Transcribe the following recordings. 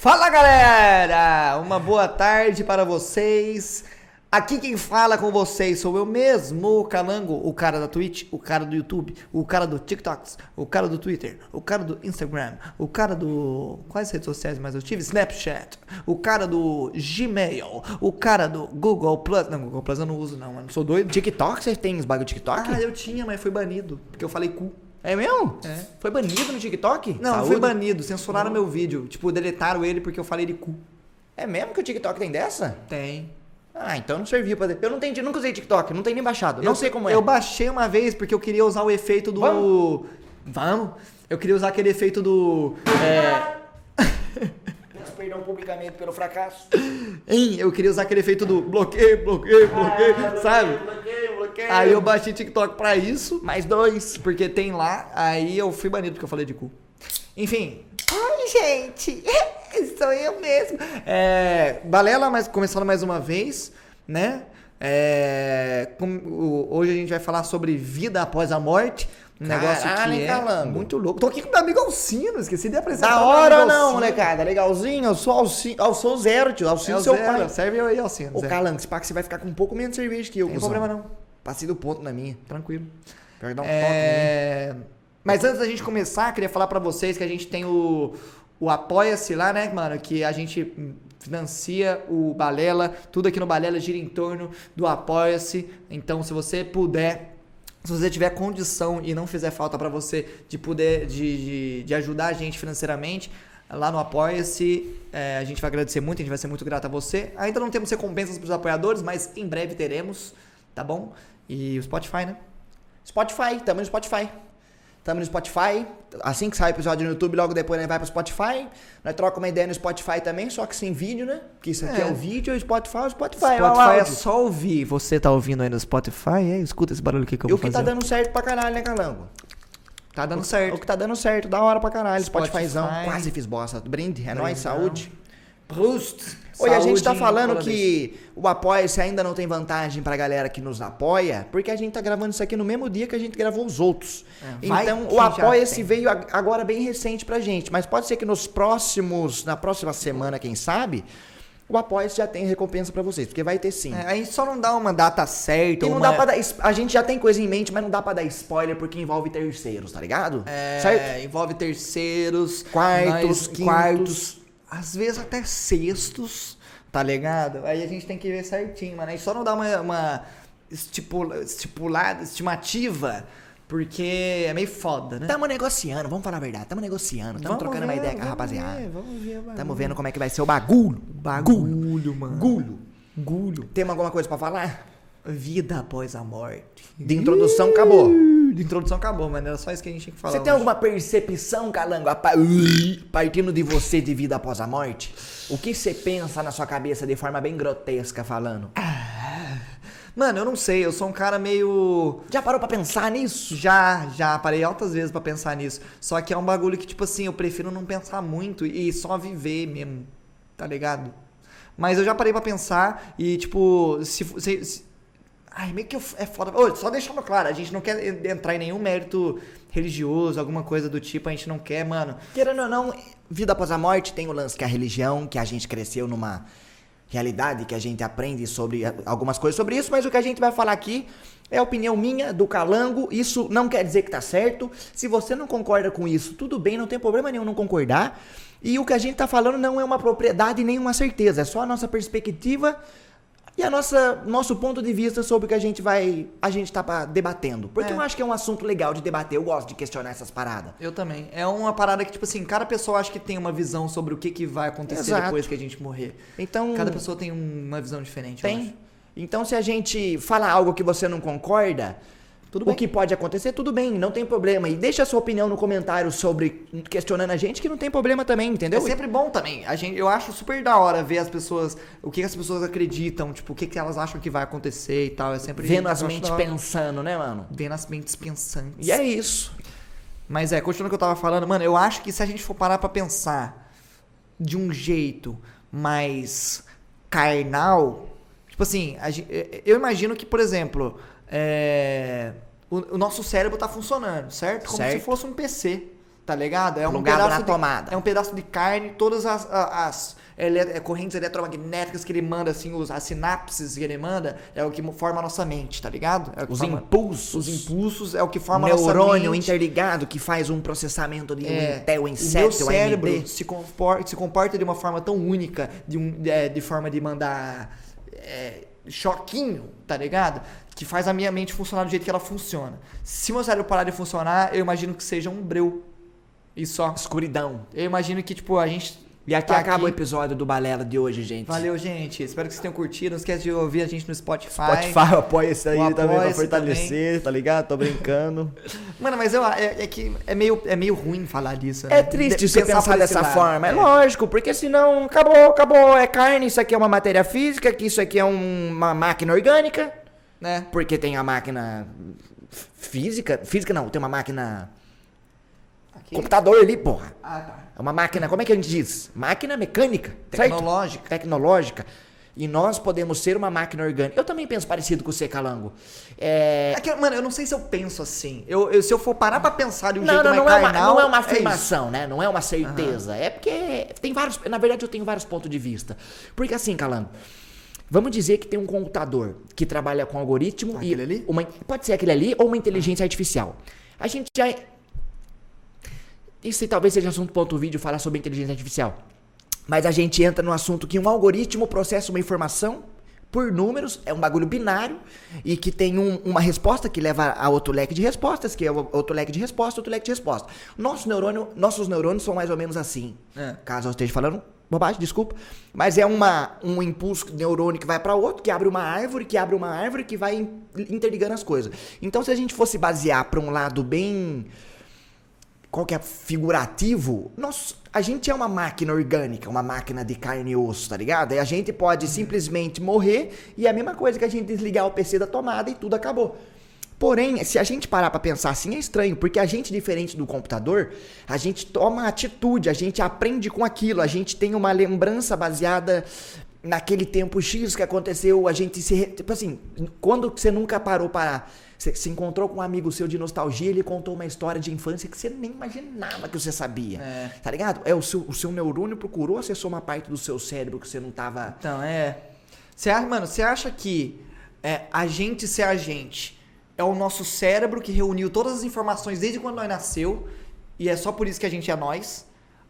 Fala galera! Uma boa tarde para vocês. Aqui quem fala com vocês sou eu mesmo, o Calango, o cara da Twitch, o cara do YouTube, o cara do TikToks, o cara do Twitter, o cara do Instagram, o cara do. Quais redes sociais mais eu tive? Snapchat, o cara do Gmail, o cara do Google Plus. Não, Google Plus eu não uso, não, mano. Sou doido. TikTok, você tem os bagulho de TikTok? Ah, eu tinha, mas foi banido. Porque eu falei cu. É mesmo? É. Foi banido no TikTok? Não, não Saúde? foi banido, censuraram meu vídeo. Tipo, deletaram ele porque eu falei de cu. É mesmo que o TikTok tem dessa? Tem. Ah, então não serviu pra. Eu não entendi, nunca usei TikTok, não tenho nem baixado. Não eu, sei como é. Eu baixei uma vez porque eu queria usar o efeito do. Vamos? Vamos? Eu queria usar aquele efeito do. É. Peço perdão publicamente pelo fracasso. Hein? Eu queria usar aquele efeito do bloqueio, bloqueio, bloqueio, sabe? Bloqueio, bloqueio. Aí eu baixei TikTok pra isso, Mais dois. porque tem lá, aí eu fui banido porque eu falei de cu. Enfim. Ai, gente. Sou eu mesmo. É, Balela, mas começando mais uma vez, né? É, com- o- hoje a gente vai falar sobre vida após a morte. Um negócio Caralho, que é Calango? muito louco. Tô aqui com meu amigo Alcino, esqueci de apresentar. Da hora não, molecada. Legalzinho. Eu sou Alcino. Eu sou zero, tio. É Alcino o seu Zé, pai. Serve eu aí, Alcino. Ô. Calango, esse que você vai ficar com um pouco menos de cerveja que eu, Tem cuzão. problema não. Passei do ponto na minha. Tranquilo. Pior que dá um toque em mim. É... Mas antes da gente começar, queria falar pra vocês que a gente tem o, o Apoia-se lá, né, mano? Que a gente financia o Balela. Tudo aqui no Balela gira em torno do Apoia-se. Então, se você puder, se você tiver condição e não fizer falta pra você de poder, de, de, de ajudar a gente financeiramente, lá no Apoia-se, é, a gente vai agradecer muito, a gente vai ser muito grato a você. Ainda não temos recompensas pros apoiadores, mas em breve teremos, tá bom? E o Spotify, né? Spotify, tamo no Spotify. Tamo no Spotify. Assim que sai o episódio no YouTube, logo depois nós vai pro Spotify. Nós trocamos uma ideia no Spotify também, só que sem vídeo, né? Porque isso aqui é, É. o vídeo, o Spotify é o Spotify. Spotify, é o é só ouvir. Você tá ouvindo aí no Spotify? É, escuta esse barulho aqui que eu E o vou que tá fazer. dando certo pra caralho, né, Calango? Tá dando O certo. que tá dando certo, da hora pra caralho. Spotify. Spotifyzão. Quase fiz bosta. Brinde, é nóis, saúde. Proust. Oi, a gente tá Saúde falando que o Apoia-se ainda não tem vantagem pra galera que nos apoia, porque a gente tá gravando isso aqui no mesmo dia que a gente gravou os outros. É, então, o Apoia-se veio ag- agora bem recente pra gente, mas pode ser que nos próximos, na próxima semana, quem sabe, o Apoia-se já tem recompensa pra vocês, porque vai ter sim. É, a gente só não dá uma data certa. E não uma... dá pra dar, a gente já tem coisa em mente, mas não dá pra dar spoiler porque envolve terceiros, tá ligado? É, Certo? envolve terceiros, Quartos, nós- quintos. quartos, às vezes até sextos, tá ligado? Aí a gente tem que ver certinho, mano. Aí só não dá uma, uma estipula, estipulada, estimativa, porque é meio foda, né? Tamo negociando, vamos falar a verdade, tamo negociando, tamo Vamos trocando uma ver, ideia com a rapaziada. ver, vamos ver, vamos Tamo vendo como é que vai ser o bagulho. Bagulho, mano. Gulho. Gulho. Tem alguma coisa pra falar? Vida após a morte. De introdução, acabou. De introdução acabou, mano. Era só isso que a gente tinha que falar. Você tem alguma percepção, Calango, partindo de você de vida após a morte? O que você pensa na sua cabeça de forma bem grotesca falando? Mano, eu não sei. Eu sou um cara meio. Já parou pra pensar nisso? Já, já parei altas vezes pra pensar nisso. Só que é um bagulho que, tipo assim, eu prefiro não pensar muito e só viver mesmo. Tá ligado? Mas eu já parei pra pensar e, tipo, se. se, se- Ai, meio que é foda. Só deixando claro, a gente não quer en- entrar em nenhum mérito religioso, alguma coisa do tipo, a gente não quer, mano. Querendo ou não, vida após a morte tem o lance que a religião, que a gente cresceu numa realidade, que a gente aprende sobre eh, algumas coisas sobre isso, mas o que a gente vai falar aqui é a opinião minha, do Calango. Isso não quer dizer que tá certo. Se você não concorda com isso, tudo bem, não tem problema nenhum não concordar. E o que a gente tá falando não é uma propriedade nem uma certeza, é só a nossa perspectiva e a nossa nosso ponto de vista sobre o que a gente vai a gente tá debatendo. Porque É. eu acho que é um assunto legal de debater, eu gosto de questionar essas paradas. Eu também. É uma parada que, tipo assim, cada pessoa acha que tem uma visão sobre o que, que vai acontecer Exato. depois que a gente morrer. Então, Cada pessoa tem um- uma visão diferente. eu acho. Tem. Então, se a gente fala algo que você não concorda, Tudo o bem. que pode acontecer, tudo bem, não tem problema. E deixa a sua opinião no comentário sobre questionando a gente, que não tem problema também, entendeu? É sempre bom também. A gente, eu acho super da hora ver as pessoas, o que as pessoas acreditam, tipo, o que, que elas acham que vai acontecer e tal. É sempre Vendo as mentes pensando, né, mano? Vendo as mentes pensantes. E é isso. Mas é, continuando o que eu tava falando, mano, eu acho que se a gente for parar pra pensar de um jeito mais carnal, tipo assim, eu imagino que, por exemplo, é, o, o nosso cérebro tá funcionando, certo? Como Certo. se fosse um PC, tá ligado? É um Plugado pedaço na de, tomada. É um pedaço de carne, todas as, as ele- é, correntes eletromagnéticas que ele manda, assim, os, as sinapses que ele manda, é o que forma a nossa mente, tá ligado? É Os forma- impulsos. Os impulsos é o que forma a nossa neurônio mente. interligado que faz um processamento de um Intel, É, o meu cérebro AMD. se comporta, se comporta de uma forma tão única, de, um, é, de forma de mandar é, choquinho, tá ligado? Que faz a minha mente funcionar do jeito que ela funciona. Se meu cérebro parar de funcionar, eu imagino que seja um breu. E só. Escuridão. Eu imagino que, tipo, a gente. E aqui tá acaba o aqui. episódio do Balela de hoje, gente. Valeu, gente. Espero que vocês tenham curtido. Não esquece de ouvir a gente no Spotify. Spotify apoia isso aí O também pra fortalecer, tá ligado? Tô brincando. Mano, mas eu, é, é que é meio, é meio ruim falar disso. É né? triste De- você pensar esse dessa lado. forma. É É. lógico, porque senão acabou, acabou. É carne, isso aqui é uma matéria física, que isso aqui é um- uma máquina orgânica. Né? Porque tem a máquina física. Física não, tem uma máquina. Aqui. Computador ali, porra. Ah, tá. É uma máquina, como é que a gente diz? Máquina mecânica, certo? Tecnológica. Tecnológica. E nós podemos ser uma máquina orgânica. Eu também penso parecido com você, Calango. É... É que, mano, eu não sei se eu penso assim. Eu, eu- se eu for parar pra pensar de um Não, jeito não, mais não, é uma, carnal, não é uma isso. afirmação, né? Não é uma certeza. É porque tem vários. Na verdade, eu tenho vários pontos de vista. Porque assim, Calango, vamos dizer que tem um computador que trabalha com algoritmo e. Aquele ali? Uma, pode ser aquele ali ou uma inteligência artificial. A gente já. Isso aí talvez seja assunto para outro vídeo falar sobre inteligência artificial. Mas a gente entra no assunto que um algoritmo processa uma informação por números, é um bagulho binário, e que tem um- uma resposta que leva a outro leque de respostas, que é outro leque de resposta, outro leque de resposta. Nosso neurônio, nossos neurônios são mais ou menos assim. É. Caso eu esteja falando bobagem, desculpa. Mas é uma, um impulso neurônio que vai para outro, que abre uma árvore, que abre uma árvore, que vai in- interligando as coisas. Então, se a gente fosse basear para um lado bem qual que é figurativo, nós, a gente é uma máquina orgânica, uma máquina de carne e osso, tá ligado? E a gente pode simplesmente morrer e é a mesma coisa que a gente desligar o PC da tomada e tudo acabou. Porém, se a gente parar pra pensar assim, é estranho, porque a gente, diferente do computador, a gente toma atitude, a gente aprende com aquilo, a gente tem uma lembrança baseada naquele tempo X que aconteceu, a gente se. Tipo assim, quando você nunca parou para. Você se encontrou com um amigo seu de nostalgia, ele contou uma história de infância que você nem imaginava que você sabia. É. Tá ligado? É, o seu, o seu neurônio procurou acessar uma parte do seu cérebro que você não tava. Então, é. Acha, mano, você acha que é, a gente ser a gente é o nosso cérebro que reuniu todas as informações desde quando nós nasceu e é só por isso que a gente é nós?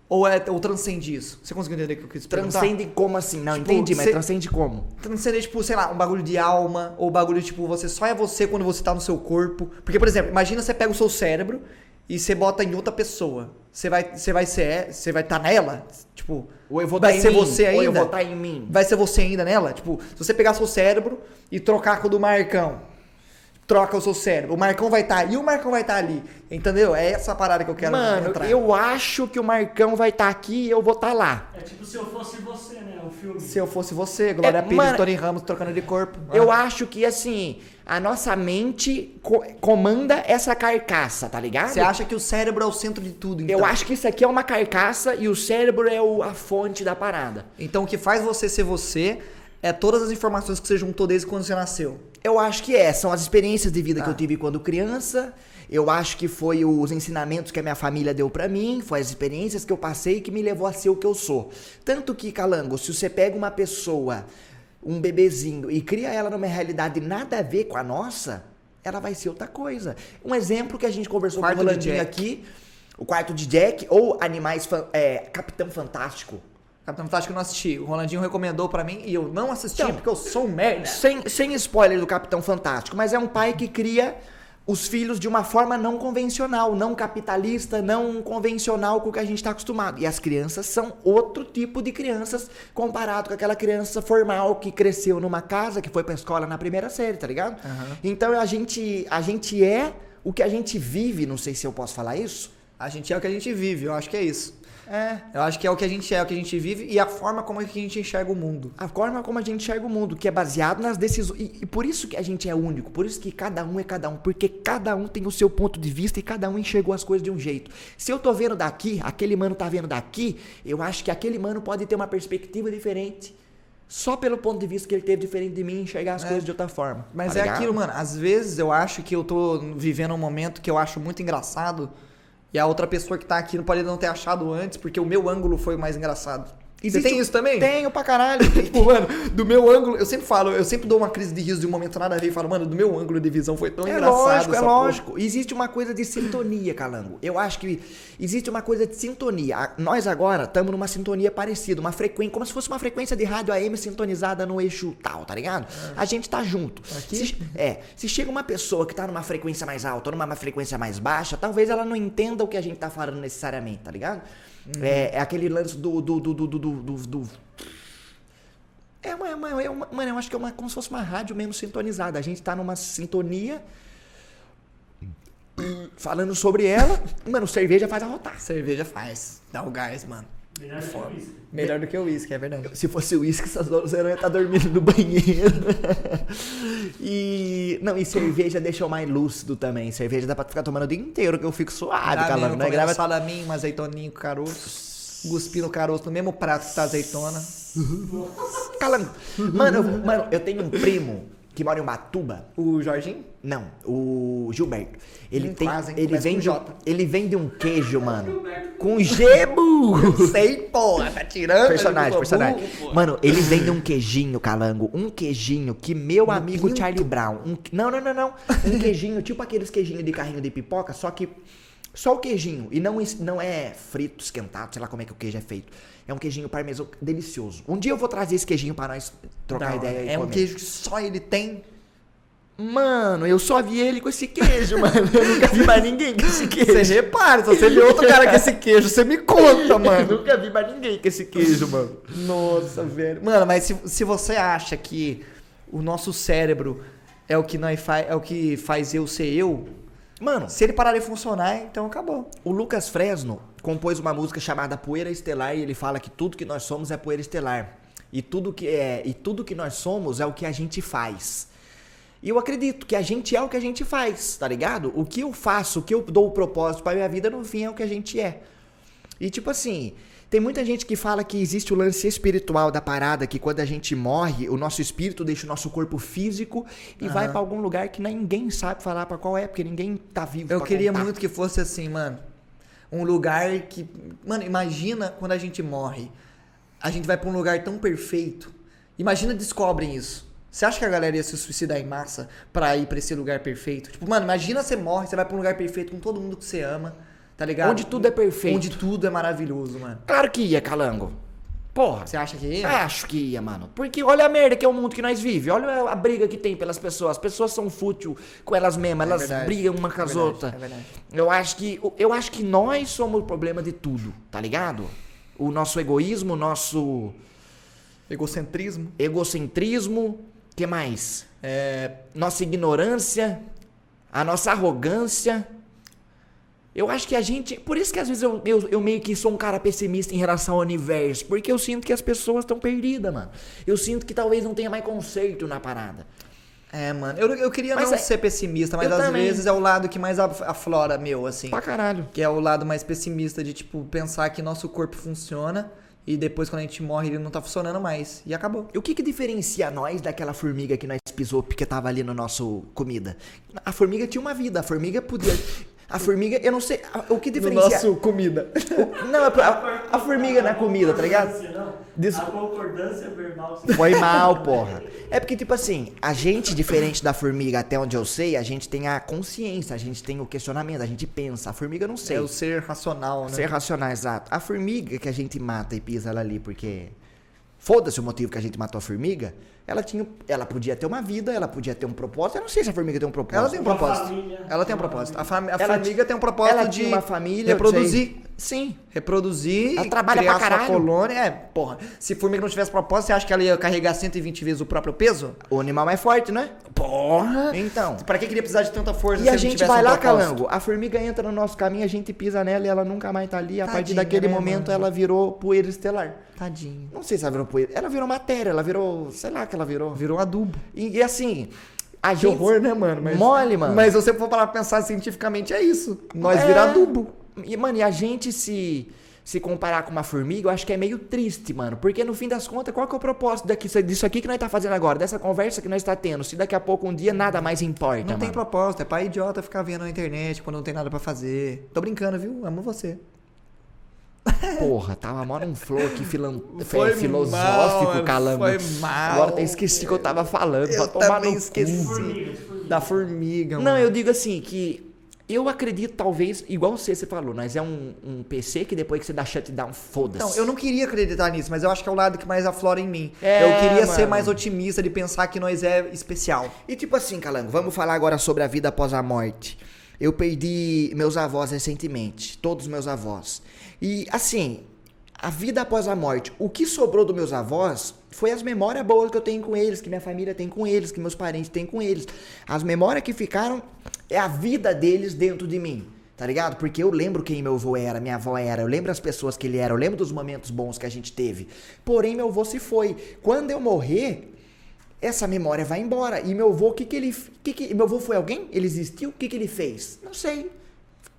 Ou, é, ou transcende isso? Você conseguiu entender o que eu quis perguntar? Transcende como assim? Não, Tipo, entendi, mas cê- transcende como? transcender, tipo, sei lá, um bagulho de alma, ou bagulho, tipo, você só é você quando você tá no seu corpo. Porque, por exemplo, imagina você pega o seu cérebro e você bota em outra pessoa. Você vai, você vai ser, você vai estar nela, tipo, Ou eu vou vai tá ser mim, você ainda. Ou eu vou estar em mim. Vai ser você ainda nela? Tipo, se você pegar seu cérebro e trocar com o do Marcão, troca o seu cérebro. O Marcão vai estar aí e o Marcão vai estar ali. Entendeu? É essa parada que eu quero Mano, entrar. eu acho que o Marcão vai estar aqui e eu vou estar lá. É tipo se eu fosse você, né? O filme. Se eu fosse você, Glória É, Pires mano, e Tony Ramos trocando de corpo. Eu Ah. acho que, assim, a nossa mente co- comanda essa carcaça, tá ligado? Você acha que o cérebro é o centro de tudo, então? Eu acho que isso aqui é uma carcaça e o cérebro é o- a fonte da parada. Então o que faz você ser você é todas as informações que você juntou desde quando você nasceu. Eu acho que é, são as experiências de vida que Ah. eu tive quando criança. Eu acho que foi os ensinamentos que a minha família deu pra mim, foi as experiências que eu passei que me levou a ser o que eu sou. Tanto que, Calango, se você pega uma pessoa, um bebezinho, e cria ela numa realidade nada a ver com a nossa, ela vai ser outra coisa. Um exemplo que a gente conversou Quarto com o Rolandinho aqui, o quarto de Jack, ou Animais, é, Capitão Fantástico. Capitão Fantástico eu não assisti. O Rolandinho recomendou pra mim e eu não assisti Então, porque eu sou um merda. Sem, sem spoiler do Capitão Fantástico, mas é um pai que cria os filhos de uma forma não convencional, não capitalista, não convencional com o que a gente está acostumado. E as crianças são outro tipo de crianças comparado com aquela criança formal que cresceu numa casa, que foi pra escola na primeira série, tá ligado? Então a gente, a gente é o que a gente vive, não sei se eu posso falar isso. A gente é o que a gente vive, eu acho que é isso. É. Eu acho que é o que a gente é, o que a gente vive e a forma como é que a gente enxerga o mundo. A forma como a gente enxerga o mundo, que é baseado nas decisões. E, e por isso que a gente é único, por isso que cada um é cada um, porque cada um tem o seu ponto de vista e cada um enxergou as coisas de um jeito. Se eu tô vendo daqui, aquele mano tá vendo daqui, eu acho que aquele mano pode ter uma perspectiva diferente. Só pelo ponto de vista que ele teve diferente de mim, enxergar as É. coisas de outra forma. Mas tá é ligado? aquilo, mano. Às vezes eu acho que eu tô vivendo um momento que eu acho muito engraçado e a outra pessoa que tá aqui não pode não ter achado antes porque o meu ângulo foi o mais engraçado. Você Existe tem um- isso também? Tenho pra caralho. Tipo, mano, do meu ângulo, eu sempre falo, eu sempre dou uma crise de riso de um momento nada a ver e falo, mano, do meu ângulo de visão foi tão É engraçado. lógico, é porra. lógico. Existe uma coisa de sintonia, Calango. Eu acho que existe uma coisa de sintonia. Nós agora estamos numa sintonia parecida, uma frequência, como se fosse uma frequência de rádio AM sintonizada no eixo tal, tá ligado? A gente tá junto. Aqui? Se, é, se chega uma pessoa que tá numa frequência mais alta ou numa frequência mais baixa, talvez ela não entenda o que a gente tá falando necessariamente, tá ligado? É, é aquele lance do. do, do, do, do, do- é uma, é uma, é uma- Mano, eu acho que é uma, como se fosse uma rádio mesmo sintonizada. A gente tá numa sintonia falando sobre ela. Mano, cerveja faz arrotar. Cerveja faz, dá o gás, mano. Melhor do que isso. Melhor do que o uísque, é verdade. Se fosse uísque, essas donas ia estar dormindo no banheiro. e. Não, e cerveja deixa eu mais lúcido também. Cerveja dá pra ficar tomando o dia inteiro, que eu fico suave, Dá calando. mesmo, Não é grava. salaminho, uma azeitoninha com caroço, cuspindo o caroço no mesmo prato que tá azeitona. Calando. Mano, eu, mano, eu tenho um primo que mora em Ubatuba. O Jorginho? Não, o Gilberto. Ele Hum, tem. quase, ele, vende, J. ele vende um queijo, mano. Com gebo! Sei, porra, tá tirando. Personagem, Burro, personagem. porra. Mano, ele vende um queijinho, calango. Um queijinho que meu amigo pinto? Charlie Brown. um- não, não, não, não. Um queijinho, tipo aqueles queijinhos de carrinho de pipoca, só que. Só o queijinho. E não, não é frito, esquentado, sei lá como é que o queijo é feito. É um queijinho parmesão delicioso. Um dia eu vou trazer esse queijinho pra nós trocar Não, ideia e É um comer. queijo que só ele tem. Mano, eu só vi ele com esse queijo, mano. Eu nunca vi mais ninguém com esse queijo. Você repara, se você vê outro cara com esse queijo, você me conta, Eu mano. nunca vi mais ninguém com esse queijo, mano. Nossa, velho. Mano, mas se, se você acha que o nosso cérebro é o que nós faz, é o que faz eu ser eu, Mano, se ele parar de funcionar, então acabou. O Lucas Fresno compôs uma música chamada Poeira Estelar e ele fala que tudo que nós somos é poeira estelar. E tudo que é, e tudo que nós somos é o que a gente faz. E eu acredito que a gente é o que a gente faz, tá ligado? O que eu faço, o que eu dou o propósito pra minha vida, no fim é o que a gente é. E tipo assim, tem muita gente que fala que existe o lance espiritual da parada, que quando a gente morre, o nosso espírito deixa o nosso corpo físico e vai pra algum lugar que ninguém sabe falar pra qual é, porque ninguém tá vivo Eu queria contar. muito que fosse assim, mano. Um lugar que. Mano, imagina quando a gente morre. A gente vai pra um lugar tão perfeito. Imagina descobrem isso. Você acha que a galera ia se suicidar em massa pra ir pra esse lugar perfeito? Tipo, mano, imagina você morre, você vai pra um lugar perfeito com todo mundo que você ama, tá ligado? Onde tudo é perfeito. Onde tudo é maravilhoso, mano. Claro que ia, Calango. Porra. Você acha que ia? Acho que ia, mano. Porque olha a merda que é o mundo que nós vive. Olha a briga que tem pelas pessoas. As pessoas são fútil com elas mesmas. É Elas verdade. brigam uma com É as verdade, outras. é verdade. Eu acho que eu acho que nós somos o problema de tudo, tá ligado? O nosso egoísmo, o nosso Egocentrismo. egocentrismo, que mais? É. Nossa ignorância, a nossa arrogância. Eu acho que a gente. Por isso que às vezes eu, eu, eu meio que sou um cara pessimista em relação ao universo. Porque eu sinto que as pessoas estão perdidas, mano. Eu sinto que talvez não tenha mais conceito na parada. É, mano. Eu, eu queria Mas não é- ser pessimista, mas às também. vezes é o lado que mais af- aflora meu, assim. Pra caralho. Que é o lado mais pessimista de, tipo, pensar que nosso corpo funciona e depois quando a gente morre ele não tá funcionando mais. E acabou. E o que que diferencia nós daquela formiga que nós pisou porque tava ali no nosso comida? A formiga tinha uma vida, a formiga podia. A formiga, eu não sei. a- O que diferencia. comida. Não, a, a- a formiga na comida, tá ligado? Des- A concordância verbal. Foi mal, porra. É porque, tipo assim, a gente, diferente da formiga, até onde eu sei, a gente tem a consciência, a gente tem o questionamento, a gente pensa. A formiga eu não sei. É o ser racional, né? Ser racional, exato. A formiga que a gente mata e pisa ela ali porque. Foda-se o motivo que a gente matou a formiga. Ela tinha, ela podia ter uma vida, ela podia ter um propósito. Eu não sei se a formiga tem um propósito. Ela tem um propósito. família. Ela tem um propósito. A, fami- a formiga tem um propósito ela de uma família, reproduzir. Sim. Reproduzir, Ela trabalha criar pra sua caralho. colônia. É, porra. Se formiga não tivesse propósito, você acha que ela ia carregar 120 vezes o próprio peso? O animal mais forte, né? Porra! Então. Pra que queria precisar de tanta força E se a gente vai um lá, propósito? calango. A formiga entra no nosso caminho, a gente pisa nela e ela nunca mais tá ali. A partir Tadinha, daquele né, momento mano? ela virou poeira estelar. Tadinho. Não sei se ela virou poeira. Ela virou matéria, ela virou. Sei lá que ela virou. Virou adubo. E, e assim. A Que gente. horror, né, mano? Mas, Mole, mano. Mas se você for parar pra pensar cientificamente, é isso. Nós É. vira adubo. E, mano, e a gente se. Se comparar com uma formiga, eu acho que é meio triste, mano. Porque no fim das contas, qual que é o propósito daqui, disso aqui que nós tá fazendo agora? Dessa conversa que nós tá tendo? Se daqui a pouco um dia nada mais importa, Não tem mano. propósito, é pra idiota ficar vendo na internet quando não tem nada pra fazer. Tô brincando, viu? Amo você. Porra, tava mó num flow aqui filan... Foi filosófico, mal, mano, calango. foi mal. Agora até esqueci o que eu tava falando. Eu também no esqueci. cu. Formiga. Da formiga, Não, mano. eu digo assim, que eu acredito, talvez, igual você, você falou, nós é um, um PC que depois que você dá shutdown, foda-se. Então, eu não queria acreditar nisso, mas eu acho que é o lado que mais aflora em mim. É, eu queria ser mano. mais otimista de pensar que nós é especial. E tipo assim, Calango, vamos falar agora sobre a vida após a morte. Eu perdi meus avós recentemente, todos meus avós. E assim, a vida após a morte, o que sobrou dos meus avós foi as memórias boas que eu tenho com eles, que minha família tem com eles, que meus parentes têm com eles. As memórias que ficaram é a vida deles dentro de mim. Tá ligado? Porque eu lembro quem meu avô era, minha avó era, eu lembro as pessoas que ele era, eu lembro dos momentos bons que a gente teve. Porém, meu avô se foi. Quando eu morrer, essa memória vai embora. E meu avô, o que que ele... Que que, meu avô foi alguém? Ele existiu? O que que ele fez? Não sei.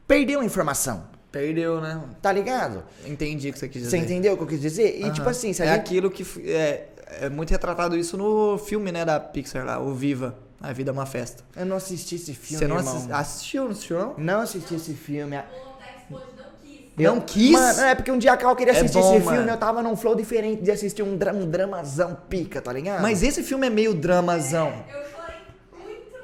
Perdeu a informação. Perdeu, né? Tá ligado? Entendi o que você quis dizer. Você entendeu o que eu quis dizer? E tipo assim, se é gente... aquilo que é, é muito retratado isso no filme, né, da Pixar lá, o Viva, A Vida é uma Festa. Eu não assisti esse filme, você não irmão. assis- assistiu, não assistiu não? Não assisti esse filme. Quis. Eu- Não quis? Mano, é porque um dia a Cal queria É assistir bom, esse filme, mano. eu tava num flow diferente de assistir um, dra um dramazão pica, tá ligado? Mas esse filme é meio dramazão. Eu chorei muito.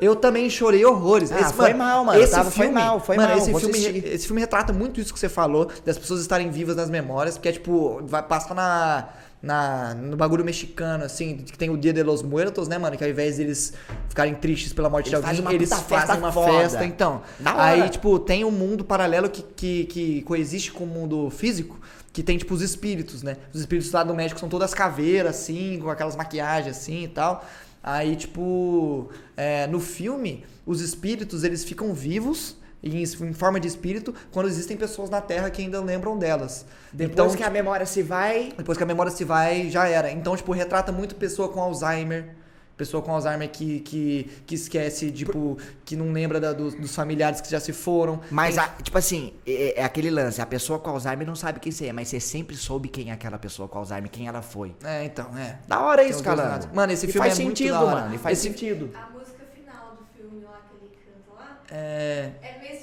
Eu também chorei horrores. Ah, foi mal, mano. Esse Tava- foi filme, mal, foi mano, mal, Esse filme, assistir. esse filme retrata muito isso que você falou, das pessoas estarem vivas nas memórias, porque é tipo, vai passar na, na, no bagulho mexicano, assim, que tem o Dia de los Muertos, né, mano? Que ao invés deles ficarem tristes pela morte Eles de alguém, fazem eles fazem uma foda. festa. Então, aí, tipo, tem um mundo paralelo que, que, que coexiste com o mundo físico, que tem, tipo, os espíritos, né? Os espíritos lá do México são todas caveiras, assim, com aquelas maquiagens, assim, e tal. Aí, tipo, é, no filme, os espíritos, eles ficam vivos em, em forma de espírito quando existem pessoas na Terra que ainda lembram delas. Depois então, que a memória se vai... depois que a memória se vai, já era. Então, tipo, retrata muito pessoa com Alzheimer. Pessoa com Alzheimer que, que, que esquece, tipo, que não lembra da- dos, dos familiares que já se foram. Mas, Tem- a- tipo assim, é, é aquele lance. A pessoa com Alzheimer não sabe quem você é, mas você sempre soube quem é aquela pessoa com Alzheimer, quem ela foi. É, então, é. Da hora Tem isso, dois cara. Mano, esse e filme faz é muito sentido, da hora. mano. E faz Esse- sentido. A música final do filme lá que ele canta lá É. é meio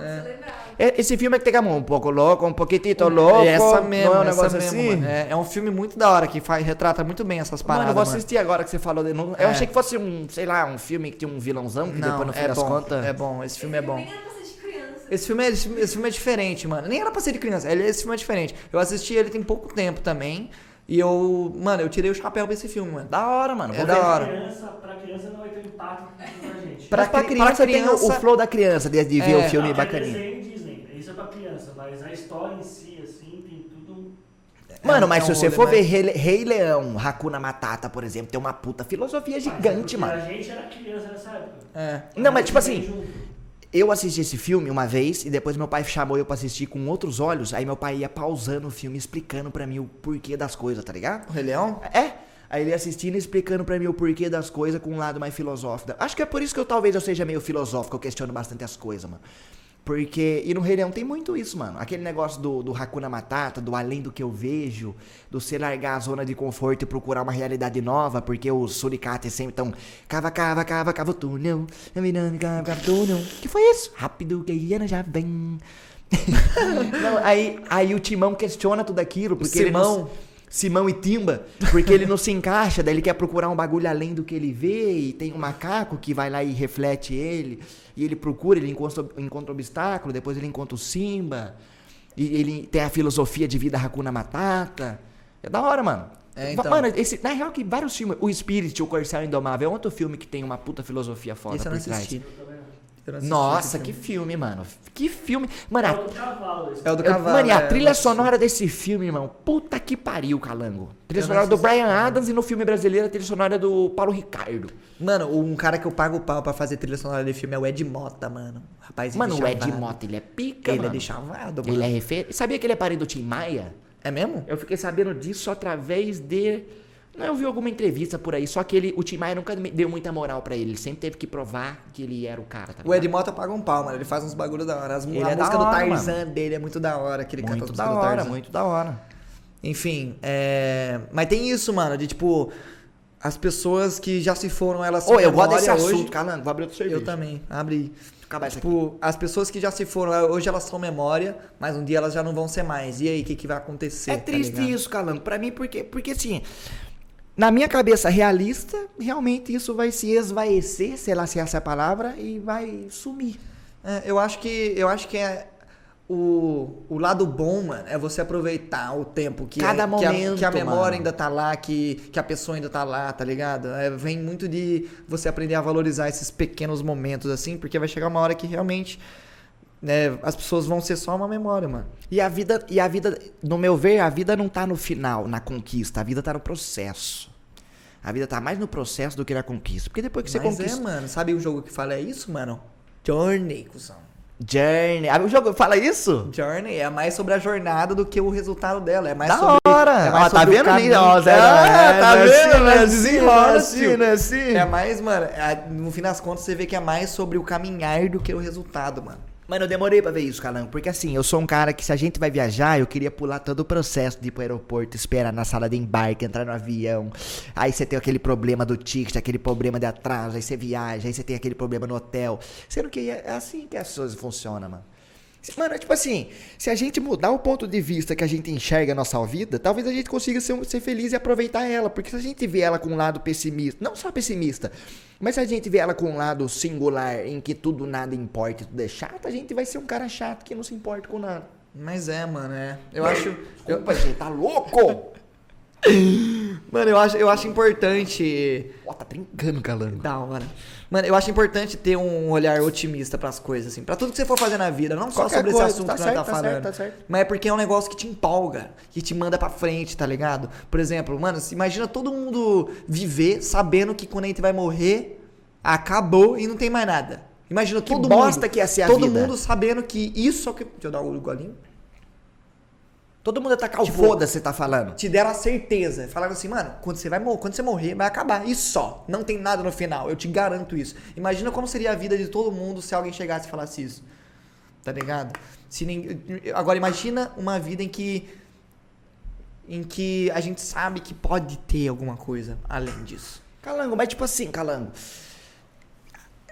É. Esse filme é que tem um pouco louco, um pouquitito louco. É essa mesmo, não é um essa negócio mesmo, assim? mano. É, é um filme muito da hora que faz, retrata muito bem essas paradas. Mano, eu vou mano. assistir agora que você falou. De novo. É. Eu achei que fosse um, sei lá, um filme que tinha um vilãozão, que Não, depois no fim é das bom, contas. é bom, esse filme é bom. Esse filme, é, esse, filme- esse filme é diferente, mano. Nem era pra ser de criança. Ele, esse filme é diferente. Eu assisti ele tem pouco tempo também. E eu, mano, eu tirei o chapéu pra esse filme, mano. Da hora, mano. É Vou da ver. hora. Criança, pra criança não vai ter impacto pra gente. Pra Mas pra cri- criança, pra tem o- o, criança- flow da criança, de, de ver É. o filme Não, é bacaninha. desenho Disney, isso é pra criança, mas a história em si, assim, tem tudo. Mano, É, mas é se um você rolê for mais- ver Rei, Rei Leão, Hakuna Matata, por exemplo, tem uma puta filosofia gigante, Mas mano. A gente era criança nessa época. É. Não, mas tipo assim. Eu assisti esse filme uma vez e depois meu pai chamou eu pra assistir com outros olhos. Aí meu pai ia pausando o filme, explicando pra mim o porquê das coisas, tá ligado? O Rei Leão? É. Aí ele assistindo e explicando pra mim o porquê das coisas com um lado mais filosófico. Acho que é por isso que eu talvez eu seja meio filosófico, eu questiono bastante as coisas, mano. Porque, e no Rei Leão tem muito isso, mano. Aquele negócio do, do Hakuna Matata, do além do que eu vejo, do você largar a zona de conforto e procurar uma realidade nova, porque os suricates sempre estão cava, cava, cava, cava o túnel, cava, cava o túnel. Que foi isso? Rápido que a hiena já vem. Não, aí, aí o Timão questiona tudo aquilo, porque ele não- Simão. E Timba, porque ele não se encaixa, daí ele quer procurar um bagulho além do que ele vê, e tem um macaco que vai lá e reflete ele, e ele procura, ele encontra, encontra obstáculo, depois ele encontra o Simba, e ele tem a filosofia de vida Hakuna Matata. É da hora, mano. É, então. Mano, esse, na real que vários filmes, o Spirit, o Corcel Indomável, é outro filme que tem uma puta filosofia foda Esse eu não por trás. Nossa, que filme. filme, mano. Que filme. Mano, É a, o do cavalo. esse. É o do cavalo. mano, e a é, trilha assisti. sonora desse filme, irmão. Puta que pariu, calango. Trilha Eu sonora do. Brian Adams e no filme brasileiro a trilha sonora do Paulo Ricardo. Mano, um cara que eu pago o pau pra fazer trilha sonora de filme é o Ed Mota, mano. Rapaz, Mano, o Ed. Mota, ele é pica, Ele mano. é de chavado, mano. Ele é referência. Sabia que ele é parente do Tim Maia? É mesmo? Eu fiquei sabendo disso através de. Não, eu vi alguma entrevista por aí, só que ele, o Tim Maia nunca deu muita moral pra ele. Ele sempre teve que provar que ele era o cara, tá O Ed? Mota paga um pau, mano. Ele faz uns bagulho da hora. As, Ele a é música do hora, Tarzan dele é muito da hora. Aquele a Muito música da do hora, Tarzan. muito da hora. Enfim, é... Mas tem isso, mano, de tipo... As pessoas que já se foram, elas Ô, eu gosto desse hoje. assunto, calango. Vou abrir outro serviço. Eu também. Acabar isso Tipo, as pessoas que já se foram, hoje elas são memória, mas um dia elas já não vão ser mais. E aí, o que, que vai acontecer? É tá triste ligado? isso, Calango. Pra mim, porque, porque assim, na minha cabeça realista, realmente isso vai se esvaecer, sei lá se essa é a palavra, e vai sumir. É, eu acho que eu acho que é o, o lado bom, mano, é você aproveitar o tempo que, Cada é- que, a, momento, que a memória mano. ainda tá lá, que, que a pessoa ainda tá lá, tá ligado? É, vem muito de você aprender a valorizar esses pequenos momentos assim, porque vai chegar uma hora que realmente né, as pessoas vão ser só uma memória, mano. E a vida, e a vida, no meu ver, a vida não tá no final, na conquista, a vida tá no processo. A vida tá mais no processo do que na conquista. Porque depois que você Mas conquista. é, mano, sabe o jogo que fala é isso, mano? Journey, cuzão. Journey. Ah, o jogo fala isso? Journey é mais sobre a jornada do que o resultado dela. É mais Da sobre. hora! É mais tá vendo? Ah, tá é vendo? assim, não é né? assim, Desenrola, não é assim, tio. não é assim. É mais, mano, é- no fim das contas você vê que é mais sobre o caminhar do que o resultado, mano. Mano, eu demorei pra ver isso, Calango. Porque assim, eu sou um cara que se a gente vai viajar, eu queria pular todo o processo de ir pro aeroporto, esperar na sala de embarque, entrar no avião. Aí você tem aquele problema do ticket, aquele problema de atraso, aí você viaja, aí você tem aquele problema no hotel. Sendo que é assim que as coisas funcionam, mano. Mano, é tipo assim, se a gente mudar o ponto de vista que a gente enxerga a nossa vida, talvez a gente consiga ser, ser feliz e aproveitar ela. Porque se a gente vê ela com um lado pessimista, não só pessimista, mas se a gente vê ela com um lado singular, em que tudo nada importa e tudo é chato, a gente vai ser um cara chato que não se importa com nada. Mas é, mano, é. Eu acho. Eu, Opa, gente, tá louco? mano, eu acho, eu acho importante. Ó, tá brincando, calango. Da hora. Mano, eu acho importante ter um olhar otimista pras coisas, assim. Pra tudo que você for fazer na vida. Não só Qualquer sobre coisa, esse assunto tá que certo, nós tá tá falando. certo, tá certo. Mas é porque é um negócio que te empolga, que te manda pra frente, tá ligado? Por exemplo, mano, se imagina todo mundo viver sabendo que quando a gente vai morrer, acabou e não tem mais nada. Imagina Que todo bosta mundo. que ia ser a todo vida. mundo sabendo que isso é o que. Deixa eu dar um golinho. Todo mundo atacar o Tipo, foda-se, você tá falando. te deram a certeza. Falaram assim, mano, quando você vai morrer, quando você morrer, vai acabar. E só. Não tem nada no final. Eu te garanto isso. Imagina como seria a vida de todo mundo se alguém chegasse e falasse isso. Tá ligado? Se. Agora imagina uma vida em que. Em que a gente sabe que pode ter alguma coisa além disso. Calango, mas tipo assim, Calango.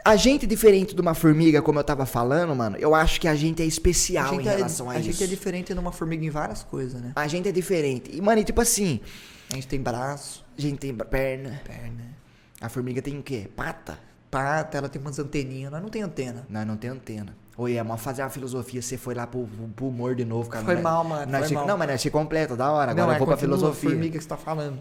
A gente, diferente de uma formiga, como eu tava falando, mano, eu acho que a gente é especial a gente, em é, relação a, a isso. gente é diferente de uma formiga em várias coisas, né? A gente é diferente. E, mano, e tipo assim, A gente tem braço, a gente tem perna. perna, A formiga tem o quê? Pata? pata, ela tem umas anteninhas. Nós não tem antena. Nós não tem antena. Oi, é mal fazer uma filosofia, você foi lá pro, pro, pro humor de novo, cara. Foi mal, mano, nós foi achei- mal. Não, mas achei completo, da hora. Agora não, eu vou pra continua, filosofia. formiga que você tá falando.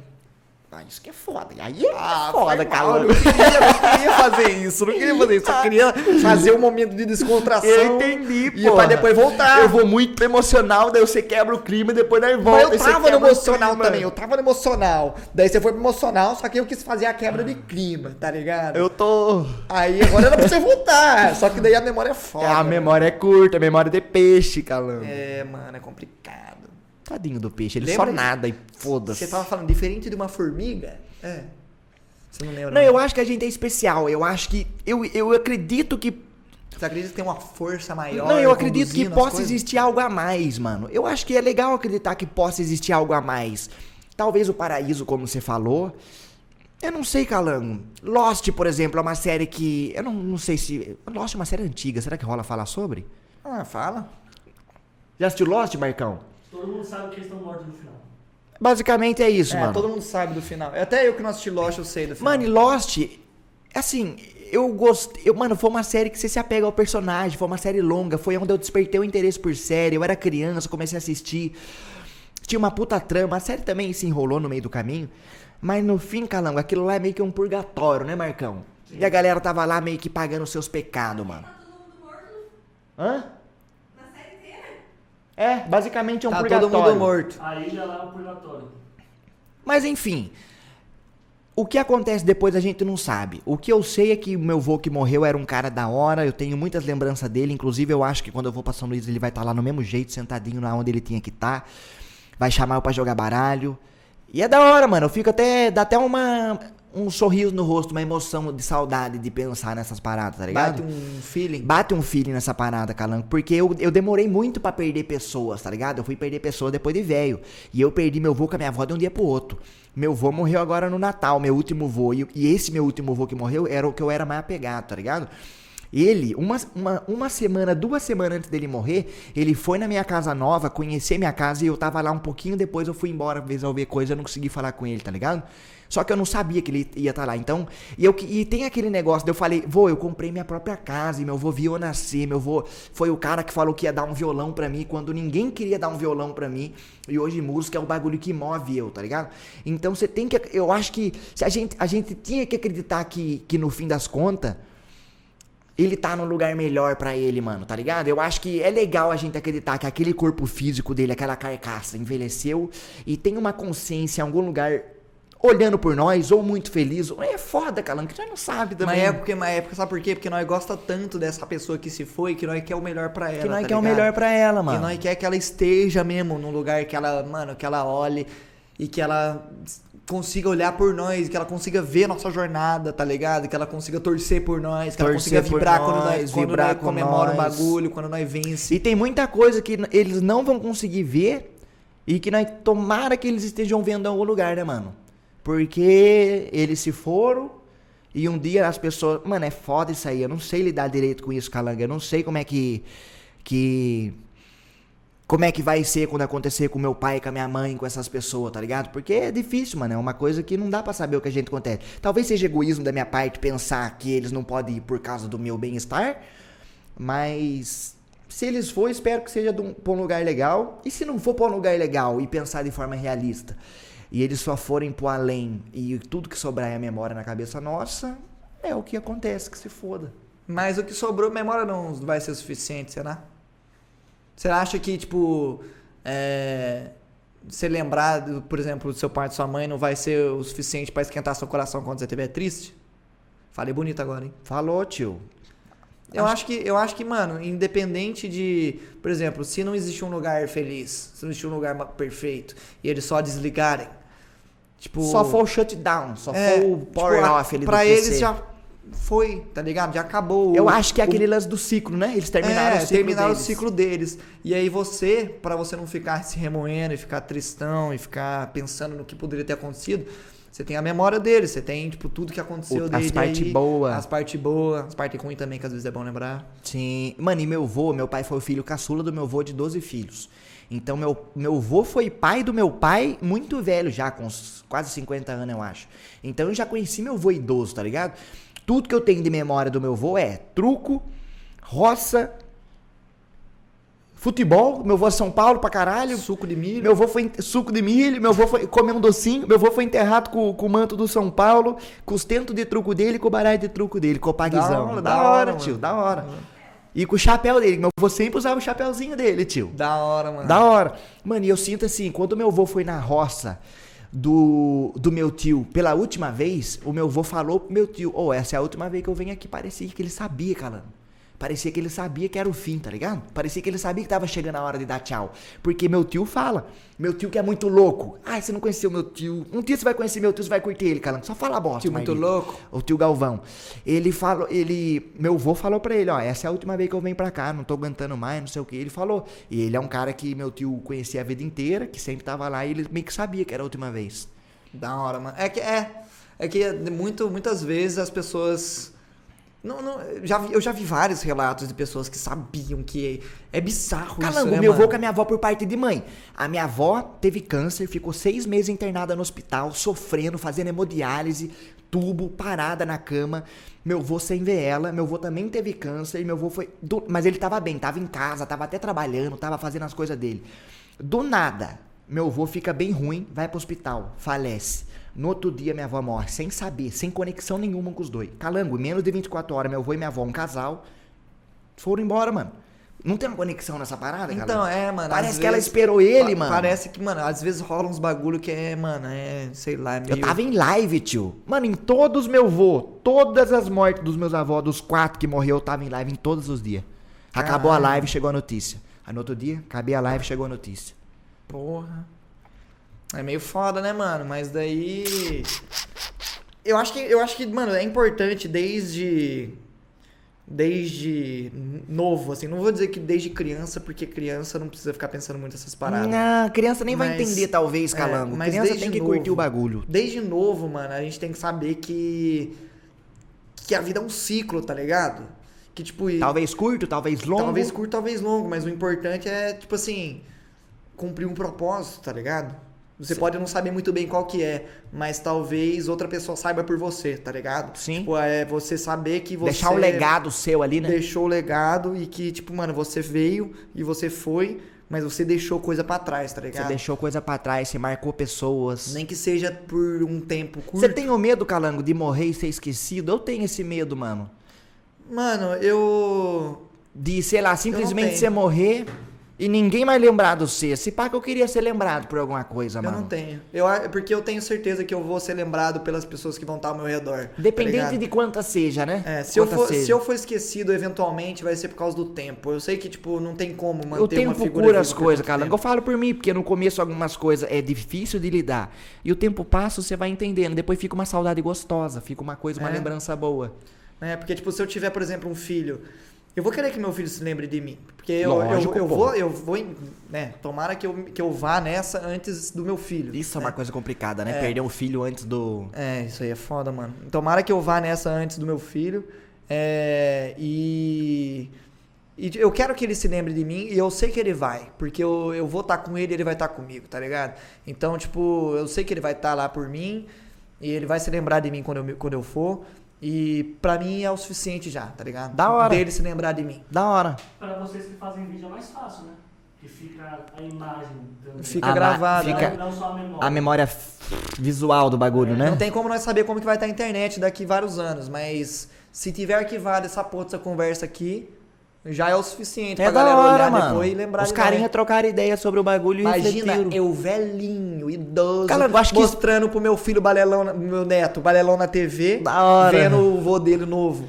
Ah, isso que é foda. E aí é Ah, foda, mal, Calango. Eu não queria, não queria fazer isso, não queria fazer isso. Só queria fazer um momento de descontração. Eu entendi, E pô. pra depois voltar. Eu vou muito emocional, daí você quebra o clima e depois Mas volta. eu e você tava no emocional também, eu tava no emocional. Daí você foi pro emocional, só que eu quis fazer a quebra de clima, tá ligado? Eu tô. Aí agora era pra você voltar. Só que daí a memória é foda. a memória é curta, a memória é de peixe, Calango. É, mano, é complicado. Tadinho do peixe, ele Lembra só nada e foda-se. Você tava falando diferente de uma formiga? É. Você não lembra? Não, eu acho que a gente é especial. Eu acho que. Eu, eu acredito que. Você acredita que tem uma força maior? Não, eu acredito que possa existir algo a mais, mano. Eu acho que é legal acreditar que possa existir algo a mais. Talvez o paraíso, como você falou. Eu não sei, Calango. Lost, por exemplo, é uma série que. Eu não, não sei se. Lost é uma série antiga. Será que rola falar sobre? Ah, fala. Já assistiu Lost, Marcão? Todo mundo sabe que eles estão mortos no final. Basicamente é isso, é, mano. todo mundo sabe do final. Até eu que não assisti Lost, eu sei do final. Mano, e Lost, assim, eu gostei. Eu, mano, foi uma série que você se apega ao personagem, foi uma série longa, foi onde eu despertei o interesse por série. Eu era criança, comecei a assistir. Tinha uma puta trama, a série também se enrolou no meio do caminho. Mas no fim, Calango, aquilo lá é meio que um purgatório, né, Marcão? E a galera tava lá meio que pagando os seus pecados, mano. Tá todo mundo morto Hã? É, basicamente é um Tá purgatório. todo mundo morto. A ilha lá é o purgatório. Mas enfim, o que acontece depois a gente não sabe. O que eu sei é que o meu vô que morreu era um cara da hora, eu tenho muitas lembranças dele, inclusive eu acho que quando eu vou pra São Luís ele vai estar lá no mesmo jeito, sentadinho lá onde ele tinha que estar. Vai chamar eu pra jogar baralho. E é da hora, mano. Eu fico até. dá até uma. Um sorriso no rosto, uma emoção de saudade de pensar nessas paradas, tá ligado? Bate um feeling. Bate um feeling nessa parada, Calango, porque eu, eu demorei muito pra perder pessoas, tá ligado? Eu fui perder pessoas depois de velho. E eu perdi meu vô com a minha avó de um dia pro outro. Meu vô morreu agora no Natal, meu último vô. E, e esse meu último vô que morreu era o que eu era mais apegado, tá ligado? Ele, uma, uma, uma semana, duas semanas antes dele morrer, ele foi na minha casa nova, conhecer minha casa e eu tava lá um pouquinho depois, eu fui embora resolver coisa, eu não consegui falar com ele, tá ligado? Só que eu não sabia que ele ia estar lá. Então, e, eu, e tem aquele negócio, eu falei, vô, eu comprei minha própria casa, e meu vô viu eu nascer, meu vô foi o cara que falou que ia dar um violão pra mim quando ninguém queria dar um violão pra mim. E hoje música é o bagulho que move eu, tá ligado? Então você tem que. Eu acho que se a gente, a gente tinha que acreditar que, que no fim das contas ele tá num lugar melhor pra ele, mano, tá ligado? Eu acho que é legal a gente acreditar que aquele corpo físico dele, aquela carcaça, envelheceu e tem uma consciência em algum lugar olhando por nós, ou muito feliz, ou é foda, Calango, que já não sabe Mas também. é porque, mas é porque, sabe por quê? Porque nós gosta tanto dessa pessoa que se foi que nós quer o melhor pra ela. que nós tá quer o ligado? melhor pra ela, Que mano. nós quer que ela esteja mesmo num lugar que ela, mano, que ela olhe e que ela consiga olhar por nós, que ela consiga ver a nossa jornada, tá ligado? Que ela consiga torcer por nós, que ela Torcer consiga por vibrar quando nós, quando vibrar nós com comemora nós. bagulho, quando nós vence. E tem muita coisa que eles não vão conseguir ver e que nós tomara que eles estejam vendo em algum lugar, né, mano? Porque eles se foram e um dia as pessoas. Mano, é foda isso aí. Eu não sei lidar direito com isso, Calanga. Eu não sei como é que. que como é que vai ser quando acontecer com meu pai, com a minha mãe, com essas pessoas, tá ligado? Porque é difícil, mano. É uma coisa que não dá pra saber o que a gente acontece. Talvez seja egoísmo da minha parte pensar que eles não podem ir por causa do meu bem-estar, mas se eles for, espero que seja pra um lugar legal. E se não for pra um lugar legal e pensar de forma realista, e eles só forem pro além e tudo que sobrar é a memória na cabeça nossa, é o que acontece, que se foda. Mas o que sobrou, memória não vai ser suficiente, será? Você acha que, tipo, é, você lembrar, do- por exemplo, do seu pai e de sua mãe não vai ser o suficiente pra esquentar seu coração quando você estiver triste? Falei bonito agora, hein? Falou, tio. Eu acho que, eu acho que, mano, independente de, por exemplo, se não existe um lugar feliz, se não existe um lugar perfeito e eles só desligarem, tipo, Só foi o shutdown, só é, foi o tipo, power a- off ali pra eles já foi, tá ligado? Já acabou. Eu acho que é o- aquele lance do ciclo, né? Eles terminaram é, o ciclo terminaram deles. o ciclo deles. E aí você, pra você não ficar se remoendo e ficar tristão e ficar pensando no que poderia ter acontecido, você tem a memória deles, você tem, tipo, tudo que aconteceu O- as desde parte aí, boa. As partes boas, as partes ruins também, que às vezes é bom lembrar. Sim. Mano, e meu vô, meu pai foi o filho caçula do meu vô de 12 filhos. Então, meu, meu vô foi pai do meu pai muito velho já, com quase 50 anos, eu acho. Então, eu já conheci meu vô idoso, tá ligado? Tudo que eu tenho de memória do meu vô é truco, roça, futebol. Meu vô é São Paulo pra caralho. Suco de milho. Meu vô foi suco de milho, meu vô foi comer um docinho, meu vô foi enterrado com, com o manto do São Paulo, com os tentos de truco dele, com o baralho de truco dele, com o paguizão. hora, Da, da hora, hora, tio, da hora. E com o chapéu dele, meu vô sempre usava o chapéuzinho dele, tio. Da hora, mano. Da hora. Mano, e eu sinto assim, quando meu vô foi na roça do, do meu tio pela última vez, o meu vô falou pro meu tio, ô, essa é a última vez que eu venho aqui. Parecia que ele sabia, calando. Parecia que ele sabia que era o fim, tá ligado? Parecia que ele sabia que tava chegando a hora de dar tchau. Porque meu tio fala. Meu tio que é muito louco. Ai, você não conheceu meu tio. Um dia você vai conhecer meu tio, você vai curtir ele, calando. Só fala bosta, Tio muito louco. O tio Galvão. Ele falou, ele, meu avô falou pra ele, ó, essa é a última vez que eu venho pra cá, não tô aguentando mais, não sei o que. Ele falou. E ele é um cara que meu tio conhecia a vida inteira, que sempre tava lá e ele meio que sabia que era a última vez. Da hora, mano. É que é. É que muito, muitas vezes as pessoas. Não, não, já vi- eu já vi vários relatos de pessoas que sabiam que é bizarro Calango, isso, né, meu avô com a minha avó por parte de mãe. A minha avó teve câncer, ficou seis meses internada no hospital, sofrendo, fazendo hemodiálise, tubo, parada na cama. Meu avô sem ver ela, meu avô também teve câncer, meu avô foi. do- Mas ele tava bem, tava em casa, tava até trabalhando, tava fazendo as coisas dele. Do nada, Meu avô fica bem ruim, vai pro hospital, falece. No outro dia, minha avó morre, sem saber, sem conexão nenhuma com os dois. Calango, menos de 24 horas, meu avô e minha avó, um casal, foram embora, mano. Não tem uma conexão nessa parada, Então, Calango? é, mano. Parece que ela vezes- esperou ele, mano. Parece que, mano, às vezes rola uns bagulho que é, mano, é, sei lá, é meio... Eu tava em live, tio. Mano, em todos os meus vô, todas as mortes dos meus avós, dos quatro que morreu, eu tava em live em todos os dias. Acabou a Caralho. live, chegou a notícia. Aí no outro dia, acabei a live, chegou a notícia. Porra. É meio foda, né, mano? Mas daí. Eu acho que, eu acho que, mano, é importante desde. Desde novo, assim. Não vou dizer que desde criança, porque criança não precisa ficar pensando muito nessas paradas. Não, criança nem vai Mas- entender, talvez, é, Calango. mas criança tem que novo. curtir o bagulho. Desde novo, mano, a gente tem que saber que. Que a vida é um ciclo, tá ligado? Que, tipo. Talvez curto, talvez longo. Talvez curto, talvez longo, mas o importante é, tipo assim, cumprir um propósito, tá ligado? Você pode não saber muito bem qual que é, mas talvez outra pessoa saiba por você, tá ligado? Sim. Tipo, é você saber que você Deixar o legado seu ali, né? deixou o legado e que, tipo, mano, você veio e você foi, mas você deixou coisa pra trás, tá Você ligado? deixou coisa pra trás, você marcou pessoas. Nem que seja por um tempo curto. Você tem o medo, Calango, de morrer e ser esquecido? Eu tenho esse medo, mano. Mano, eu. De, sei lá, simplesmente você morrer e ninguém mais lembrar do você. Se pá que eu queria ser lembrado por alguma coisa, Eu mano. não tenho. Eu, porque eu tenho certeza que eu vou ser lembrado pelas pessoas que vão estar ao meu redor. tá Dependente ligado? de quanta seja, né? É, se eu, for, seja. se eu for esquecido, eventualmente vai ser por causa do tempo. Eu sei que, tipo, não tem como manter O uma tempo figura cura as coisas, tempo. Eu falo por mim, porque no começo algumas coisas é difícil de lidar. E o tempo passa, você vai entendendo. Depois fica uma saudade gostosa, fica uma coisa, uma É. lembrança boa. É, porque, tipo, se eu tiver, por exemplo, um filho, eu vou querer que meu filho se lembre de mim. Porque eu, Lógico, eu, eu vou, eu vou, né? Tomara que eu, que eu vá nessa antes do meu filho. Isso é né? uma coisa complicada, né? É. Perder um filho antes do. É, isso aí é foda, mano. Tomara que eu vá nessa antes do meu filho. É, e. E eu quero que ele se lembre de mim e eu sei que ele vai. Porque eu, eu vou estar com ele e ele vai estar comigo, tá ligado? Então, tipo, eu sei que ele vai estar lá por mim e ele vai se lembrar de mim quando eu, quando eu for. E pra mim é o suficiente já, tá ligado? Da hora. Dele se lembrar de mim. Da hora. Pra vocês que fazem vídeo é mais fácil, né? Que fica a imagem também. Fica Ah, mas gravado, fica-? Não, só a memória. A memória visual do bagulho, né? Não tem como nós saber como que vai estar a internet daqui vários anos, mas se tiver arquivado essa porra dessa conversa aqui, já é o suficiente É pra galera hora, olhar mano. depois e lembrar Os carinha trocaram ideia sobre o bagulho e Imagina eu velhinho, idoso, Cara, eu acho que mostrando pro meu filho balelão, meu neto, balelão na TV, Da hora. vendo o vô dele novo.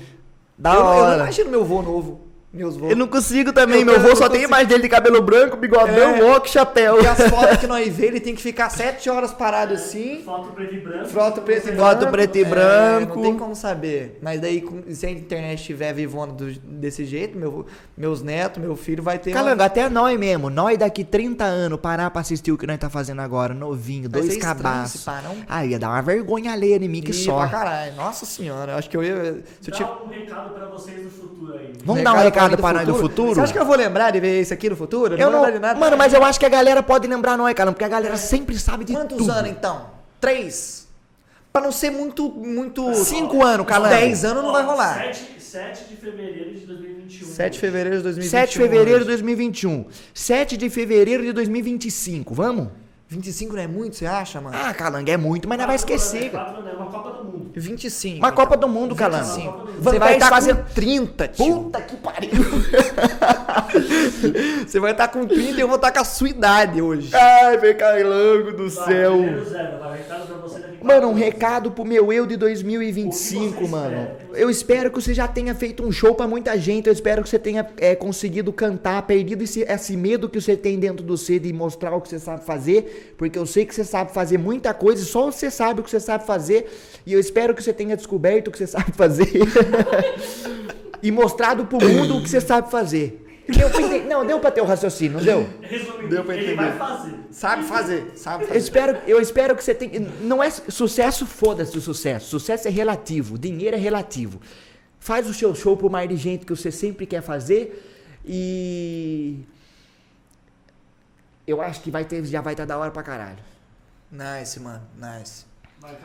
Da eu, eu não hora. imagino meu vô novo, meus vô. Eu não consigo também, Eu meu avô só tem consigo. imagem dele de cabelo branco, bigodão, É. óculos, chapéu. E as fotos que nós vê, ele tem que ficar sete horas parado assim, Foto preto e branco. Foto preto e branco. Foto preto e É, branco. Não tem como saber. Mas daí, se a internet estiver vivona desse jeito, meu, meus netos, meu filho vai ter. uma- Calango, até nós mesmo, nós daqui 30 anos parar pra assistir o que nós tá fazendo agora, novinho, Vai dois cabaços. não? Ah, ia dar uma vergonha alheia em mim que Ih, só. pra caralho. Nossa senhora, eu acho que eu ia. Se eu Dá um recado pra vocês do futuro aí. Vamos dar um recado pra nós do futuro? Você acha que eu vou lembrar de ver isso aqui no futuro? Eu vou não, lembrar de nada. mano, mas eu acho que a galera pode lembrar nós, cara, porque a galera sempre sabe de Quantos tudo. anos então? Três? Pra não ser muito. muito... Cinco anos, Calango. Dez anos não vai rolar. 7, 7 de fevereiro de 2021. 7 de fevereiro de 2021. 7 de fevereiro de hoje. 2021. 7 de fevereiro de 2025, vamos? 25 não é muito, você acha, mano? Ah, Calango, é muito, mas não vai esquecer, cara. Quatro, né? Uma Copa do Mundo. 25. Uma Copa do Mundo, Calango. 25. Van Você vai estar fazendo- com 30, tio. Puta que pariu. Você vai estar com 30 e eu vou estar com a sua idade hoje. Ai, meu Calango do Vai, céu. Mano, um recado pro meu eu de O que 2025, você mano. espera? Eu espero que você já tenha feito um show pra muita gente. Eu espero que você tenha é, conseguido cantar, perdido esse, esse medo que você tem dentro do você de mostrar o que você sabe fazer. Porque eu sei que você sabe fazer muita coisa e só você sabe o que você sabe fazer. E eu espero que você tenha descoberto o que você sabe fazer. e mostrado pro mundo o que você sabe fazer. Deu pra Não, deu pra ter o raciocínio, não deu? Resumindo, Deu pra ele entender. vai fazer. Sabe fazer, sabe Eu fazer. espero, eu espero que você tenha. Não é sucesso, foda-se o sucesso. Sucesso é relativo, dinheiro é relativo. Faz o seu show pro mais de gente que você sempre quer fazer e. Eu acho que vai ter, já vai estar da hora pra caralho. Nice, mano, nice. Vai.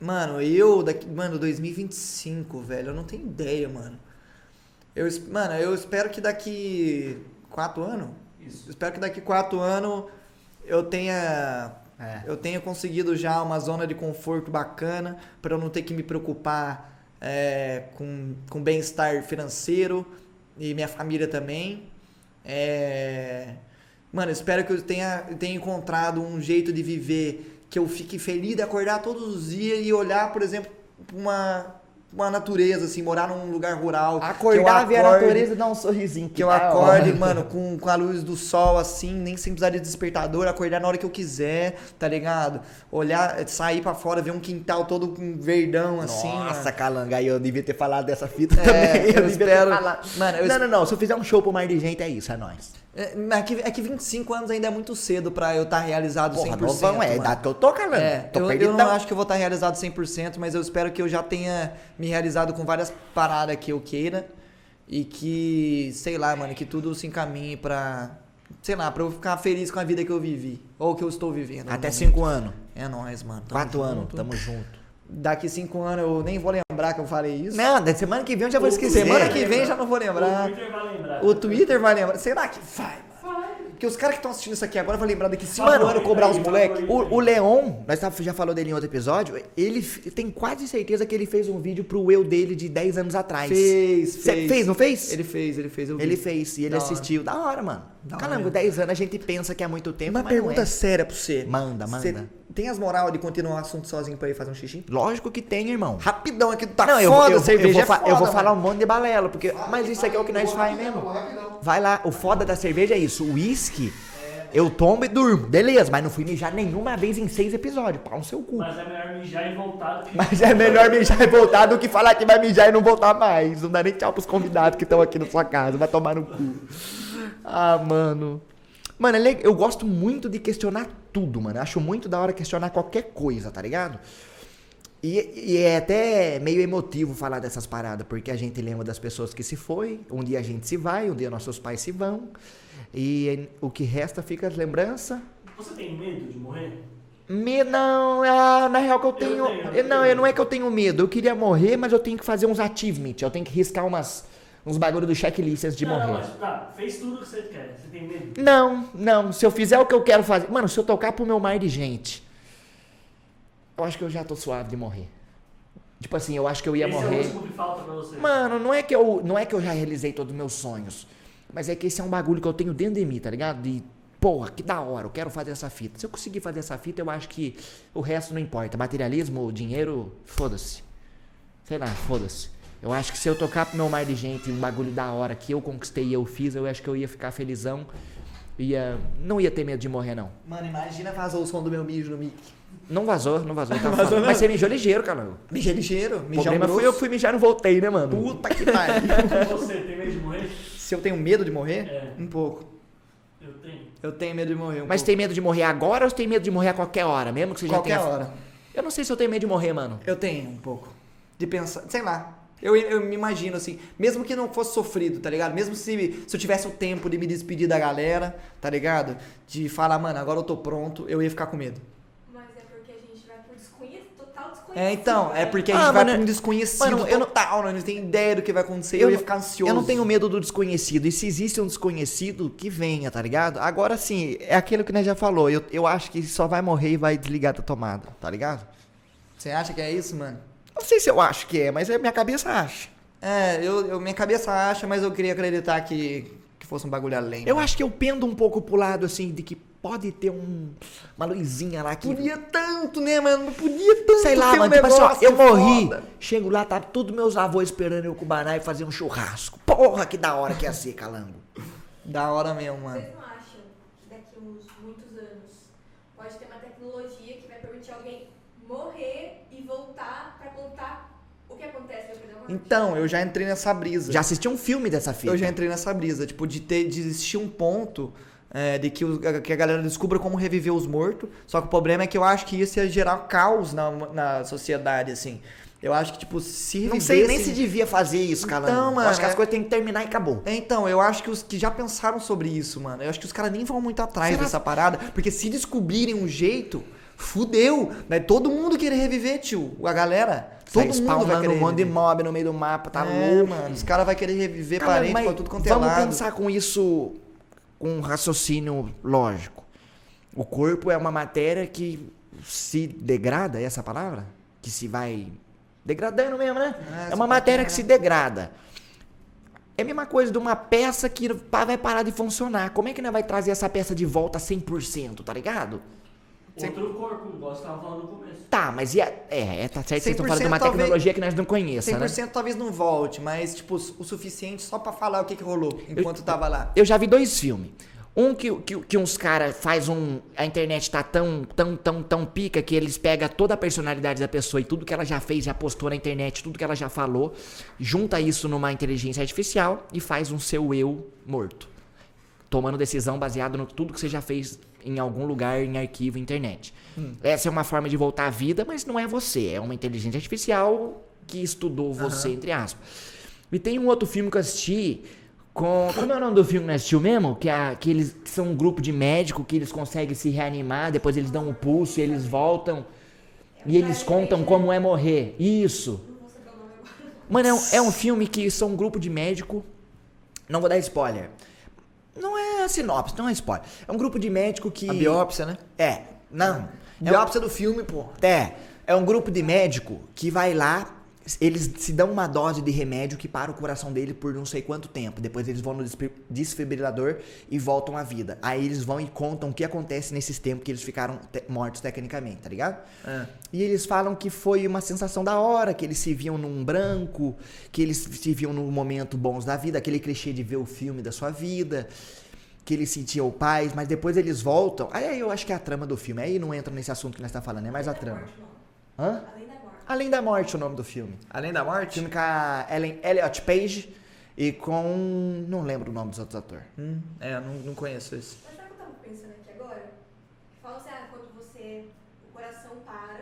Mano, eu daqui, mano, 2025, velho, eu não tenho ideia, mano. Eu, mano, eu espero que daqui quatro anos, Isso. espero que daqui quatro anos eu tenha É. eu tenha conseguido já uma zona de conforto bacana para eu não ter que me preocupar é, com, com bem-estar financeiro e minha família também. É, mano, eu espero que eu tenha, eu tenha encontrado um jeito de viver que eu fique feliz de acordar todos os dias e olhar, por exemplo, uma uma natureza, assim, morar num lugar rural. que eu Acordar, ver a acorde- natureza e dar um sorrisinho. que eu da acorde, hora. mano, com, com a luz do sol, assim, nem sem precisar de despertador, acordar na hora que eu quiser, tá ligado? Olhar, sair pra fora, ver um quintal todo com verdão, assim. Nossa, mano. calanga, aí eu devia ter falado dessa fita É, também. eu devia espero-. Mano, eu não, não, não. Se eu fizer um show pro mar de gente, é isso, é nóis. É, é, que, é que 25 anos ainda é muito cedo pra eu estar realizado Porra, 100%. novão, é a idade que eu tô, calanga. É, tô eu, eu não acho que eu vou estar realizado 100%, mas eu espero que eu já tenha me realizado com várias paradas que eu queira. E que, sei lá, mano, que tudo se encaminhe pra. Sei lá, pra eu ficar feliz com a vida que eu vivi. Ou que eu estou vivendo. Até momento. cinco anos. É nóis, mano. Tamo Quatro anos, junto. tamo junto. Daqui cinco anos eu nem vou lembrar que eu falei isso. Não, da semana que vem eu já vou O- esquecer. Semana que vem já não vou lembrar. O Twitter vai lembrar. O Twitter vai lembrar. Será que vai, mano? Vai. Porque os caras que estão assistindo isso aqui agora vão lembrar daqui cinco anos cobrar os moleques. O, o Leon, nós tá- já falou dele em outro episódio, ele tem quase certeza que ele fez um vídeo pro eu dele de 10 anos atrás. Fez, Cê fez. fez, não fez? Ele fez, ele fez. eu vi. Ele fez e ele Da hora. assistiu. Da hora, mano. Da Caramba, hora. 10 anos a gente pensa que é muito tempo, Uma mas não pergunta é. séria pra você. Manda, manda. Você tem as moral de continuar o assunto sozinho pra ir fazer um xixi? Lógico que tem, irmão. Rapidão aqui, tá não, eu, foda, eu, eu, cerveja vou, é foda, eu vou falar um monte de balela, porque. Mas isso aqui é o que nós faz mesmo. Vai lá, o foda da cerveja é isso. O uísque, eu tomo e durmo. Beleza, mas não fui mijar nenhuma vez em seis episódios. Pau no seu cu. Mas é melhor mijar e voltar do que. Mas é melhor mijar e voltar do que falar que vai mijar e não voltar mais. Não dá nem tchau pros convidados que estão aqui na sua casa. Vai tomar no cu. Ah, mano. Mano, é eu gosto muito de questionar tudo, mano. Acho muito da hora questionar qualquer coisa, tá ligado? E, e é até meio emotivo falar dessas paradas, porque a gente lembra das pessoas que se foi, um dia a gente se vai, um dia nossos pais se vão, e o que resta fica as lembranças. Você tem medo de morrer? Me, não, ah, na real que eu tenho. tenho, eu não, tenho. eu não é que eu tenho medo. Eu queria morrer, mas eu tenho que fazer uns achievements. Eu tenho que riscar umas, uns bagulho do checklist antes de não, morrer. Não, mas tá, fez tudo o que você quer. Você tem medo? Não, não. Se eu fizer o que eu quero fazer. Mano, se eu tocar pro meu mar de gente, eu acho que eu já tô suave de morrer. Tipo assim, eu acho que eu ia Esse é morrer. último que falta pra você. Mano, não é que eu, não é que eu já realizei todos os meus sonhos, mas é que esse é um bagulho que eu tenho dentro de mim, tá ligado? De porra, que da hora, eu quero fazer essa fita. Se eu conseguir fazer essa fita, eu acho que o resto não importa. Materialismo, dinheiro, foda-se. Sei lá, foda-se. Eu acho que se eu tocar pro meu mar de gente um bagulho da hora que eu conquistei e eu fiz, eu acho que eu ia ficar felizão. Ia, não ia ter medo de morrer, não. Mano, imagina vazou o som do meu mijo no mic. Não vazou, não vazou. Tava Vazou não. Mas você mijou ligeiro, cara. Mijei ligeiro, O problema foi eu fui mijar e não voltei, né, mano? Puta que pariu. Você tem medo de morrer? Se eu tenho medo de morrer? É. Um pouco. Eu tenho. Eu tenho medo de morrer um Mas pouco. tem medo de morrer agora ou você tem medo de morrer a qualquer hora? Mesmo que você já Qualquer tenha... hora. Eu não sei se eu tenho medo de morrer, mano. Eu tenho um pouco. De pensar, sei lá. Eu, eu me imagino assim, mesmo que não fosse sofrido, tá ligado? Mesmo se, se eu tivesse o tempo de me despedir da galera, tá ligado? De falar, mano, agora eu tô pronto, eu ia ficar com medo. Mas é porque a gente vai por desconhecido, total desconhecido. É, então, é porque a Ah, gente vai mano, um desconhecido mano, eu não- total, né? não tem ideia do que vai acontecer, eu, ia ficar ansioso. Eu não tenho medo do desconhecido. E se existe um desconhecido, que venha, tá ligado? Agora sim, é aquilo que nós já falou. Eu, eu acho que só vai morrer e vai desligar da tomada, tá ligado? Você acha que é isso, mano? Não sei se eu acho que é, mas a minha cabeça acha. É, eu, eu- minha cabeça acha, mas eu queria acreditar que, que fosse um bagulho além. Eu mano. acho que eu pendo um pouco pro lado, assim, de que pode ter um, uma luzinha lá que... Podia tanto, né, mano? Podia tanto Sei lá, ter um mano, tipo assim, ó, eu morri, foda. chego lá, tá todos meus avós esperando eu com o Baná e fazer um churrasco. Porra, que da hora que ia ser, calango. Da hora mesmo, mano. Vocês não acham que daqui uns muitos anos pode ter uma tecnologia que vai permitir alguém morrer e voltar pra contar o que acontece depois da morte? Então, eu já entrei nessa brisa. Já assisti um filme dessa fita. Eu já entrei nessa brisa, tipo, de ter de existir um ponto é, de que, os- que a galera descubra como reviver os mortos. Só que o problema é que eu acho que isso ia gerar caos na, na sociedade, assim. Eu acho que, tipo, se Não sei nem revivesse- se devia fazer isso, calango. Então, Eu mano, acho que as é- coisas têm que terminar e acabou. É, então, eu acho que os que já pensaram sobre isso, mano, eu acho que os caras nem vão muito atrás Será- dessa parada, porque se descobrirem um jeito, fudeu. Vai todo mundo querer reviver, tio. A galera. Todo mundo vai querer um monte de mob no meio do mapa, tá é, louco. mano. Os caras vão querer reviver Calango, parente pra tudo quanto é vamos lado. pensar com isso com um raciocínio lógico. O corpo é uma matéria que se degrada, é essa palavra? Que se vai degradando mesmo, né? Ah, é essa uma matéria que se degrada. É a mesma coisa de uma peça que vai parar de funcionar. Como é que nós vai trazer essa peça de volta 100%, tá ligado? Outro corpo, igual você tava falando no começo. Tá, mas e a... É, é tá certo que vocês estão 100% falando de uma talvez- tecnologia que nós não conheçamos, 100% né? talvez não volte, mas tipo, o suficiente só pra falar o que, que rolou enquanto tava lá. Eu já vi dois filmes. Um que, que, que uns caras faz um. A internet tá tão, tão, tão, tão pica que eles pegam toda a personalidade da pessoa e tudo que ela já fez, já postou na internet, tudo que ela já falou, junta isso numa inteligência artificial e faz um seu eu morto. Tomando decisão baseado no tudo que você já fez em algum lugar, em arquivo, internet. Essa é uma forma de voltar à vida, mas não é você. É uma inteligência artificial que estudou você, entre aspas. E tem um outro filme que eu assisti com. Como é o nome do filme que assistiu mesmo? Que, é, que eles que são um grupo de médicos que eles conseguem se reanimar, depois eles dão um pulso e eles voltam. E eles contam como é morrer. Isso. Mano, é um, é um filme que são um grupo de médico. Não vou dar spoiler. Não é sinopse, não é spoiler. É um grupo de médico que. A biópsia, né? É, não. É um- Biópsia do filme, pô. é, é um grupo de médico que vai lá, eles se dão uma dose de remédio que para o coração dele por não sei quanto tempo. Depois eles vão no desfi- desfibrilador e voltam à vida. Aí eles vão e contam o que acontece nesses tempos que eles ficaram te- mortos tecnicamente, tá ligado? É. E eles falam que foi uma sensação da hora, que eles se viam num branco, que eles se viam num momento bons da vida, aquele clichê de ver o filme da sua vida, que eles sentiam paz, mas depois eles voltam. Aí eu acho que é a trama do filme. Aí não entra nesse assunto que nós estamos falando, é mais a Além trama. morte. Hã? Além da. Além da Morte, o nome do filme. Além da morte? Filme com a Ellen Elliot Page e com. Não lembro o nome dos outros atores. Hum, é, não, não conheço esse. Mas sabe o que eu tava pensando aqui agora? Fala assim, ah, quando você. O coração para,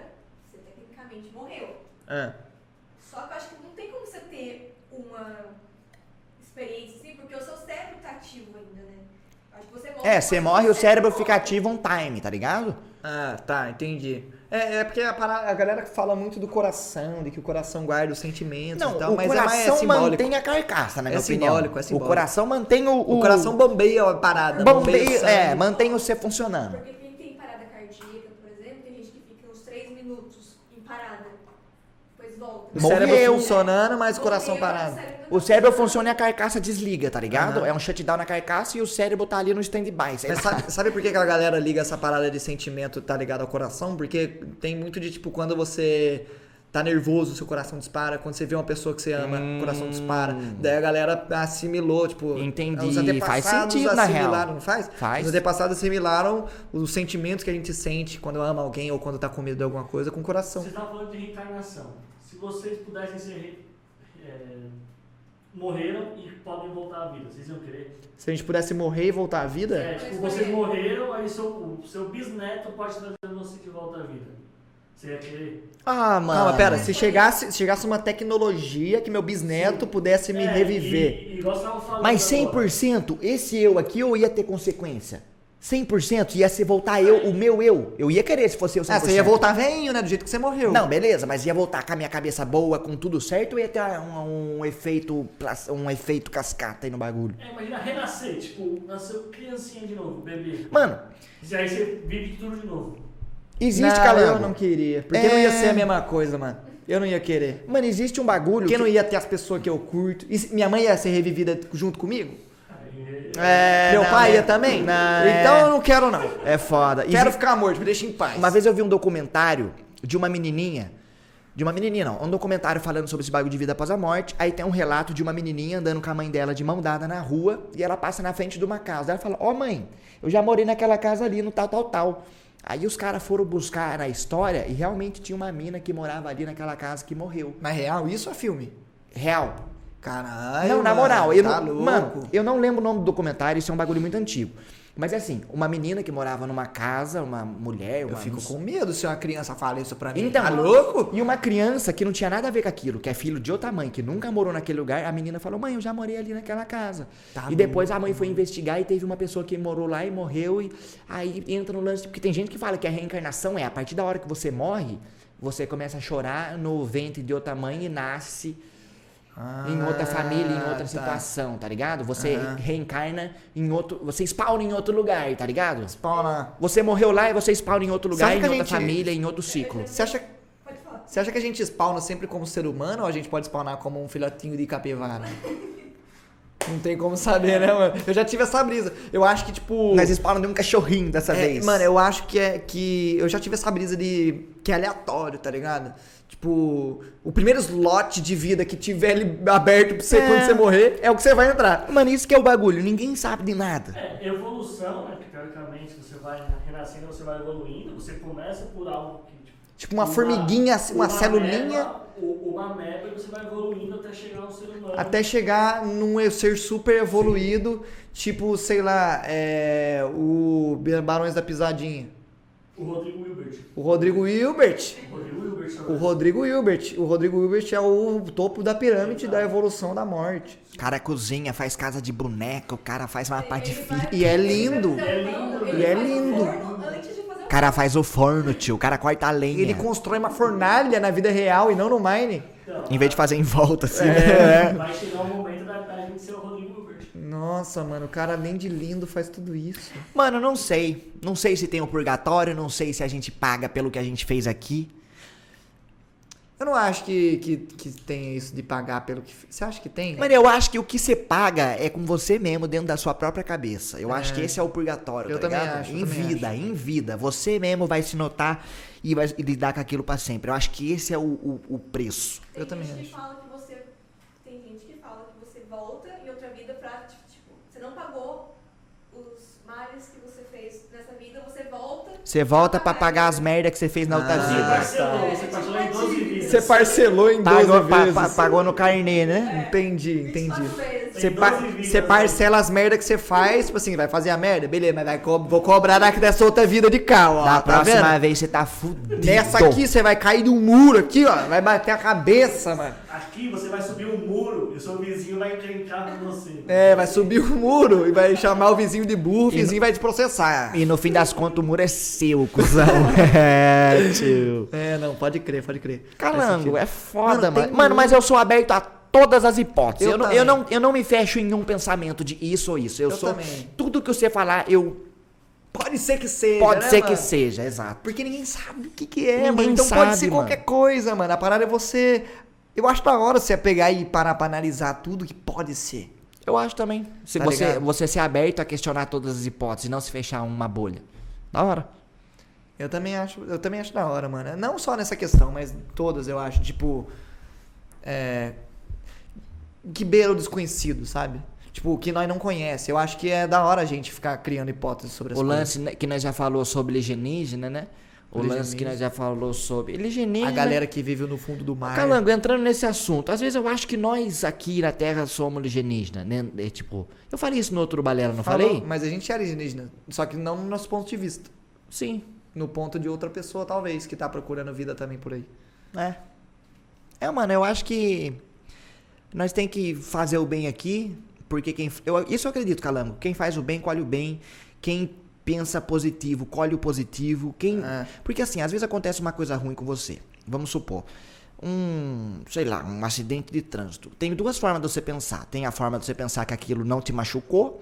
você tecnicamente morreu. É. Só que eu acho que não tem como você ter uma experiência assim, porque o seu cérebro tá ativo ainda, né? Acho que você morre. É, você morre que o cérebro morre. fica ativo um time, tá ligado? Ah, tá, entendi. É, é porque a, parada- a galera fala muito do coração, de que o coração guarda os sentimentos Não, e tal, o mas é, coração mais, é simbólico. mantém a carcaça, na É minha opinião. simbólico, é simbólico. O coração mantém o. O coração bombeia a parada. bombeia, o é, mantém você funcionando. Porque quem tem parada cardíaca, por exemplo, tem gente que fica uns 3 minutos em parada. Depois volta. O cérebro Morreu. funcionando, mas o coração parado. O cérebro funciona e a carcaça desliga, tá ligado? Aham. É um shutdown na carcaça e o cérebro tá ali no stand-by. Mas sabe, sabe por que, que a galera liga essa parada de sentimento tá ligado ao coração? Porque tem muito de tipo quando você tá nervoso, seu coração dispara. Quando você vê uma pessoa que você ama, o coração dispara. Daí a galera assimilou, tipo. Entendi, Os antepassados faz sentido, na real. assimilaram, não faz? Faz. Os antepassados assimilaram os sentimentos que a gente sente quando ama alguém ou quando tá com medo de alguma coisa com o coração. Vocês estavam falando de reencarnação. Se vocês pudessem ser. re- é, morreram e podem voltar à vida, vocês iam querer? Se a gente pudesse morrer e voltar à vida. É, tipo, vocês morreram, aí seu, o seu bisneto pode trazer você de volta à vida. Você ia querer? Ah, mano. Calma, pera, se chegasse, se chegasse uma tecnologia que meu bisneto pudesse me É, reviver. E, e igual você tava falando Mas agora. 100%, esse eu aqui eu ia ter consequência. 100% ia ser voltar eu, o meu eu. Eu ia querer se fosse eu 100%. Ah, você ia voltar veinho, né? Do jeito que você morreu. Não, beleza, mas ia voltar com a minha cabeça boa, com tudo certo, ou ia ter um, um efeito um efeito cascata aí no bagulho. É, imagina renascer, tipo, nasceu criancinha de novo, bebê. Mano, E aí você vive tudo de novo. existe não, calango. eu não queria. Porque É. não ia ser a mesma coisa, mano. Eu não ia querer. Mano, existe um bagulho Porque que não ia ter as pessoas que eu curto. E se- minha mãe ia ser revivida junto comigo? Aí, É, Meu não, pai é- ia também? Não, então é- eu não quero, não. É foda. Quero Exi- ficar morto, me deixa em paz. Uma vez eu vi um documentário de uma menininha. De uma menininha, não. Um documentário falando sobre esse bagulho de vida após a morte. Aí tem um relato de uma menininha andando com a mãe dela de mão dada na rua. E ela passa na frente de uma casa. Ela fala: Ó, mãe, eu já morei naquela casa ali, no tal, tal, tal. Aí os caras foram buscar na história e realmente tinha uma mina que morava ali naquela casa que morreu. Mas real, isso é filme? Real. Caralho. não, na mano, moral, eu tá não, mano, eu não lembro o nome do documentário, isso é um bagulho muito antigo. Mas é assim, uma menina que morava numa casa, uma mulher, uma Eu fico com medo se uma criança fala isso pra mim. Então, tá louco? E uma criança que não tinha nada a ver com aquilo, que é filho de outra mãe, que nunca morou naquele lugar, a menina falou: Mãe, eu já morei ali naquela casa. Tá e depois a mãe foi investigar e teve uma pessoa que morou lá e morreu. E aí entra no lance. Porque tem gente que fala que a reencarnação é a partir da hora que você morre, você começa a chorar no ventre de outra mãe e nasce em outra família, em Ah, outra tá. situação, tá ligado? Você Aham. reencarna em outro. Você spawna em outro lugar, tá ligado? Spawna. Você morreu lá e você spawna em outro lugar, em outra gente- família, em outro ciclo. Você acha, Pode falar. você acha que a gente spawna sempre como ser humano ou a gente pode spawnar como um filhotinho de capivara? Não tem como saber, né, mano? Eu já tive essa brisa. Eu acho que, tipo. Nós spawnamos de um cachorrinho dessa É, vez. Mano, eu acho que é que. Eu já tive essa brisa de. que é aleatório, tá ligado? Tipo, o primeiro slot de vida que tiver ali aberto pra você É. quando você morrer é o que você vai entrar. Mano, isso que é o bagulho. Ninguém sabe de nada. É, evolução, né? Que teoricamente você vai renascendo, você vai evoluindo, você começa por algo que. Tipo, Tipo uma formiguinha, assim, uma celulinha. Uma meba e você vai evoluindo até chegar um ser humano. Até chegar num ser super evoluído, tipo, sei lá, é, o Barões da Pisadinha. O Rodrigo Wilbert. O Rodrigo Hilbert. O Rodrigo Wilbert O Rodrigo Hilbert. O Rodrigo Hilbert é o topo da pirâmide da evolução da morte. O cara cozinha, faz casa de boneca, o cara faz uma parte física. vai- E é lindo. É um lindo. E é um lindo. de O cara faz o forno, tio. O cara corta a lenha. Ele constrói uma fornalha na vida real e não no Mine. Então, Em vez de fazer em volta, assim. É. vai chegar o momento da, da gente ser o Rodrigo Wilbert. Nossa, mano, o cara além de lindo faz tudo isso. Mano, não sei. Não sei se tem o purgatório, não sei se a gente paga pelo que a gente fez aqui. Eu não acho que, que, que tem isso de pagar pelo que. Você acha que tem? Mas eu acho que o que você paga é com você mesmo dentro da sua própria cabeça. Eu É. acho que esse é o purgatório, Eu tá também ligado? acho, em também vida, em vida. Você mesmo vai se notar e vai lidar com aquilo pra sempre. Eu acho que esse é o, o, o preço. Tem Eu também gente acho. que fala que você. Tem gente que fala que você volta em outra vida pra. Tipo, você não pagou os males que você fez nessa vida, você volta. Você volta pra pagar as merdas que você fez na outra Ah, vida. você parcelou em 12 vidas. Você parcelou em 12 Pagou, pa- vezes. pa- pagou no carnê, né? Entendi, 24 entendi. vezes. Você, pa- 12 vidas, você né? parcela as merdas que você faz, tipo assim, vai fazer a merda, beleza, mas vai co- vou cobrar daqui dessa outra vida de cá, ó. Da tá próxima vendo? vez você tá fudido. Nessa aqui você vai cair de um muro aqui, ó. Vai bater a cabeça, mano. Aqui você vai subir um muro e o seu vizinho vai encrencar com você. É, vai subir o muro e vai chamar o vizinho de burro, o vizinho vai te processar. E no fim das contas o muro é seu, cuzão. é, tio. É, não, pode crer, pode crer. Calango, é foda, Mano, mano. Mano, mas eu sou aberto a todas as hipóteses. Eu Eu, não, eu, não, eu não me fecho em um pensamento de isso ou isso. Eu, Eu sou. também. Tudo que você falar, eu. Pode ser que seja. Pode né, ser mano? que seja, exato. Porque ninguém sabe o que, que é, Ninguém mano. Então sabe, pode ser mano. qualquer coisa, mano. A parada é você. Eu acho da hora você pegar e parar pra analisar tudo que pode ser. Eu acho também. Se Tá você, ligado? você ser aberto a questionar todas as hipóteses e não se fechar uma bolha. Da hora. Eu também acho, eu também acho da hora, mano. Não só nessa questão, mas todas eu acho, tipo. É. Que beira o desconhecido, sabe? Tipo, que nós não conhece. Eu acho que é da hora a gente ficar criando hipóteses sobre as O coisas. lance né, que nós já falou sobre alienígena, né? O lance que nós já falou sobre alienígena. A galera que vive no fundo do mar. Calango, entrando nesse assunto, às vezes eu acho que nós aqui na Terra somos alienígena, né? É, tipo, eu falei isso no outro balela, não Falou, falei? Mas a gente é alienígena. Só que não no nosso ponto de vista. Sim. No ponto de outra pessoa, talvez, que tá procurando vida também por aí. É. É, mano, eu acho que nós tem que fazer o bem aqui, porque quem eu, isso eu acredito, Calango. Quem faz o bem colhe o bem. Quem pensa positivo colhe o positivo. Quem É. porque assim, às vezes acontece uma coisa ruim com você. Vamos supor, um, sei lá, um acidente de trânsito. Tem duas formas de você pensar. Tem a forma de você pensar que aquilo não te machucou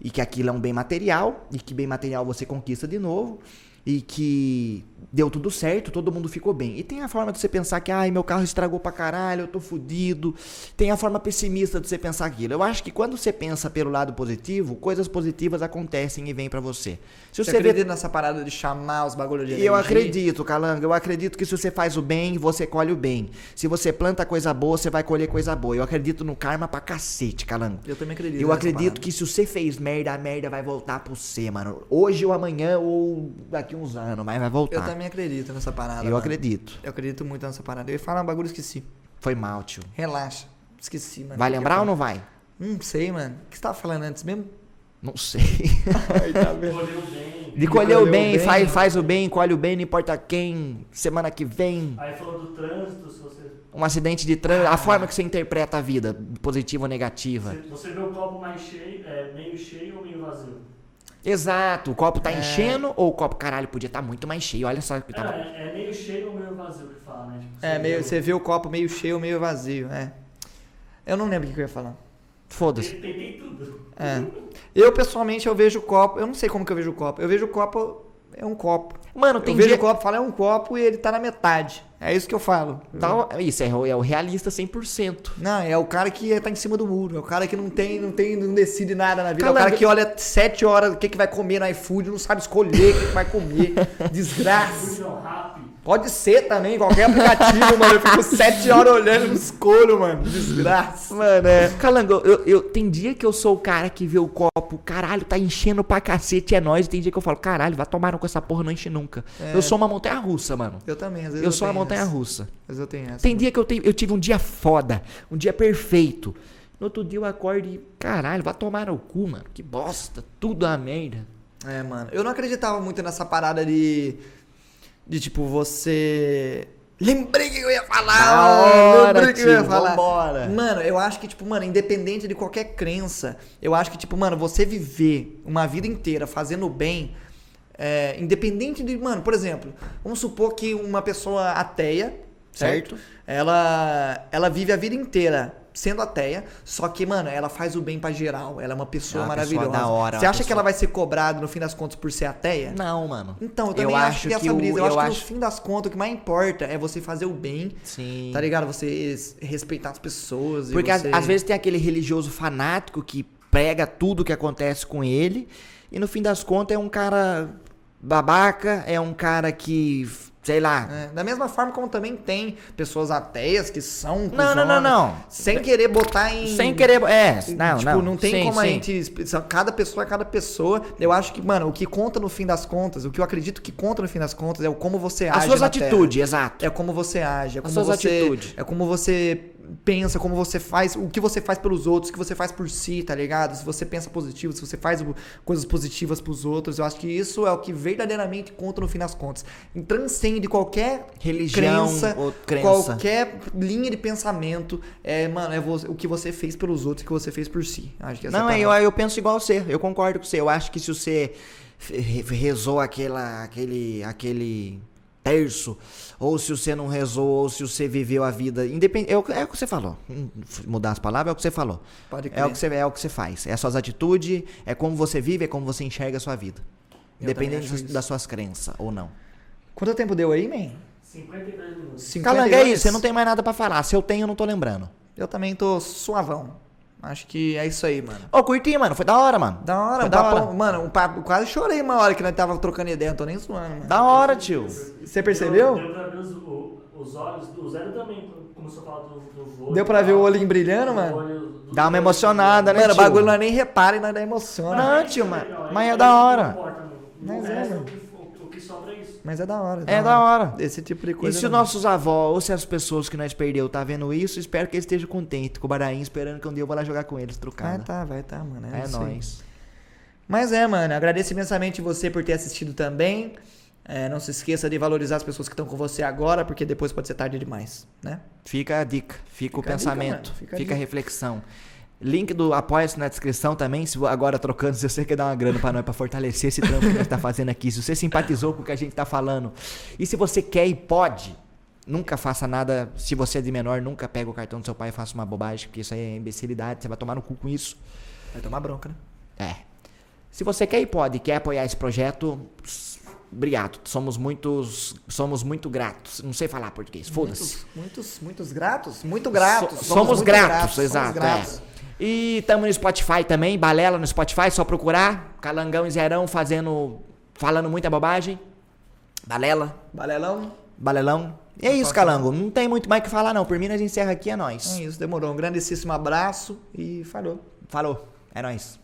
e que aquilo é um bem material e que bem material você conquista de novo e que deu tudo certo, todo mundo ficou bem. E tem a forma de você pensar que, ai, meu carro estragou pra caralho, eu tô fudido. Tem a forma pessimista de você pensar aquilo. Eu acho que quando você pensa pelo lado positivo, coisas positivas acontecem e vêm pra você. Se Você você vê acredita nessa parada de chamar os bagulhos de e eu energia? acredito, Calango, eu acredito que se você faz o bem, você colhe o bem. Se você planta coisa boa, você vai colher coisa boa. Eu acredito no karma pra cacete, Calango. Eu também acredito. Eu acredito parada. que se você fez merda, a merda vai voltar pro você, mano. Hoje ou amanhã ou daqui uns anos, mas vai voltar. Eu também acredito nessa parada. Eu mano. acredito. Eu acredito muito nessa parada. Eu ia falar um bagulho esqueci. Foi mal, tio. Relaxa. Esqueci, mano. Vai lembrar ou não vai? Não sei, mano. O que você tava falando antes mesmo? Não sei. Ai, tá. De colher o colher o bem, bem. faz, faz o bem, colhe o bem, não importa quem. Semana que vem, Aí falou do trânsito, se você, um acidente de trânsito. A forma que você interpreta a vida, positiva ou negativa. você, você vê o copo mais cheio, é, meio cheio ou meio vazio. Exato, o copo tá É. enchendo ou o copo, caralho, podia estar muito mais cheio. Olha só que tava. É, é meio cheio ou meio vazio que fala, né? Tipo, É, meio, você vê o copo meio cheio, meio vazio, é. Eu não lembro o que eu ia falar. Foda-se. Tentei tudo. É. Eu, pessoalmente, eu vejo o copo. Eu não sei como que eu vejo o copo. Eu vejo o copo. É um copo. Mano, tem eu vejo dia... o copo, falo, é um copo e ele tá na metade. É isso que eu falo. Tá, isso, é, o- é o realista 100%. Não, é o cara que tá em cima do muro. É o cara que não tem, não tem, não decide nada na vida. É o cara que olha sete horas o que, que vai comer no iFood, não sabe escolher o que, que vai comer. Desgraça. No. Pode ser também, qualquer aplicativo, mano. Eu fico sete horas olhando, não escolho, mano. Desgraça. Mano, é. Calango, eu, eu- tem dia que eu sou o cara que vê o copo, caralho, tá enchendo pra cacete, é nóis. Tem dia que eu falo, caralho, vai tomar no com essa porra, não enche nunca. Eu sou uma montanha russa, mano. Eu também, às vezes. Eu sou uma montanha russa. Vezes eu tenho essa. Tem dia que eu, tenho, eu tive um dia foda, um dia perfeito. No outro dia eu acordo e, caralho, vai tomar no cu, mano. Que bosta, tudo a merda. É, mano. Eu não acreditava muito nessa parada de. De tipo, você. Lembrei que eu ia falar! Hora, lembrei que eu ia falar. vambora. Mano, eu acho que, tipo, mano, independente de qualquer crença, eu acho que, tipo, mano, você viver uma vida inteira fazendo bem, é, independente de. Mano, por exemplo, vamos supor que uma pessoa ateia, certo? Certo. Ela, ela vive a vida inteira sendo ateia, só que, mano, ela faz o bem pra geral. Ela é uma pessoa É uma pessoa maravilhosa. da hora, Você acha que pessoa- ela vai ser cobrada no fim das contas por ser ateia? Não, mano. Então, eu também Eu acho, que essa que o- brisa. Eu, eu acho que acho- no fim das contas, o que mais importa é você fazer o bem, Sim. tá ligado? Você es- respeitar as pessoas. Porque às- você... às vezes tem aquele religioso fanático que prega tudo que acontece com ele e no fim das contas é um cara babaca, é um cara que, sei lá. É, da mesma forma como também tem pessoas ateias que são. Não, não, não, não. Sem querer botar em. Sem querer. É, não, tipo, não. não, tem Sim, como a sim. gente. são- Cada pessoa é cada pessoa. Eu acho que, mano, o que conta no fim das contas, o que eu acredito que conta no fim das contas é o como você age. As suas atitudes, exato. É como você age, é como suas você, atitudes. é como você pensa, como você faz, o que você faz pelos outros, o que você faz por si, tá ligado? Se você pensa positivo, se você faz coisas positivas pros outros, eu acho que isso é o que verdadeiramente conta no fim das contas. Transcende qualquer Religião crença, crença. qualquer linha de pensamento, é, mano, é vo- o que você fez pelos outros o que você fez por si. Acho que essa Não, é é, eu, eu penso igual você. Eu concordo com você. Eu acho que se você re- rezou aquela, aquele, aquele terço, ou se você não rezou, ou se você viveu a vida independente. É, o que- é o que você falou. Hum, Mudar as palavras é o que você falou. Pode É o, que você, é o que você faz. É as suas atitudes, é como você vive, é como você enxerga a sua vida. Eu Independente das, das suas crenças ou não. Quanto tempo deu aí, man? 52 minutos. 52? Calanga, é isso. Você não tem mais nada pra falar. Se eu tenho, eu não tô lembrando. Eu também tô suavão. Acho que é isso aí, mano. Ô, curti, mano. Foi da hora, mano. Da hora, Foi da papo- hora. Mano, um papo, quase chorei uma hora que nós tava trocando ideia, não tô nem zoando, mano. Da hora, tio. Você percebeu? Deu, deu pra ver os, o- os olhos do Zero também, começou a falar do, do olho. Deu pra ver o olhinho brilhando, O mano? olho Dá uma emocionada, né, Mano, o tio? bagulho nós nem repara e nós dá emociona. Não, tio, mas, Legal, mas é aí da hora. mano. Mas o é, mano. o que- o que sobra é isso. Mas é da hora. É da hora. Esse tipo de E coisa. se é os da nossos avós ou se as pessoas que nós perdeu tá vendo isso, espero que eles estejam contentes com o Baraim, esperando que um dia eu vou lá jogar com eles, hora. trucado. Vai tá, vai tá, mano. É, É nóis. Mas é, mano. Agradeço imensamente você por ter assistido também. É, não se esqueça de valorizar as pessoas que estão com você agora, porque depois pode ser tarde demais, né? Fica a dica, fica, o Fica dica, pensamento, mano, fica fica, a a, dica. reflexão. Link do Apoia-se na descrição também, se agora trocando, se você quer dar uma grana pra nós, pra fortalecer esse trampo que nós tá fazendo aqui, se você simpatizou com o que a gente tá falando, e se você quer e pode, nunca faça nada, se você é de menor, nunca pega o cartão do seu pai e faça uma bobagem, porque isso aí é imbecilidade, você vai tomar no cu com isso. Vai tomar bronca, né? É. Se você quer e pode, quer apoiar esse projeto, obrigado. Somos muitos, somos muito gratos. Não sei falar português, foda-se. Muitos, muitos, muitos gratos. Muito gratos. So- somos, muito gratos, somos exato. gratos. é. E estamos no Spotify também, Balela no Spotify, só procurar. Calangão e Zerão fazendo, falando muita bobagem. Balela, Balelão. Balelão. E é isso, Calango. Não tem muito mais o que falar, não. Por mim, nós encerra aqui, é nóis. É isso, demorou. Um grandíssimo abraço e falou. Falou, é nóis.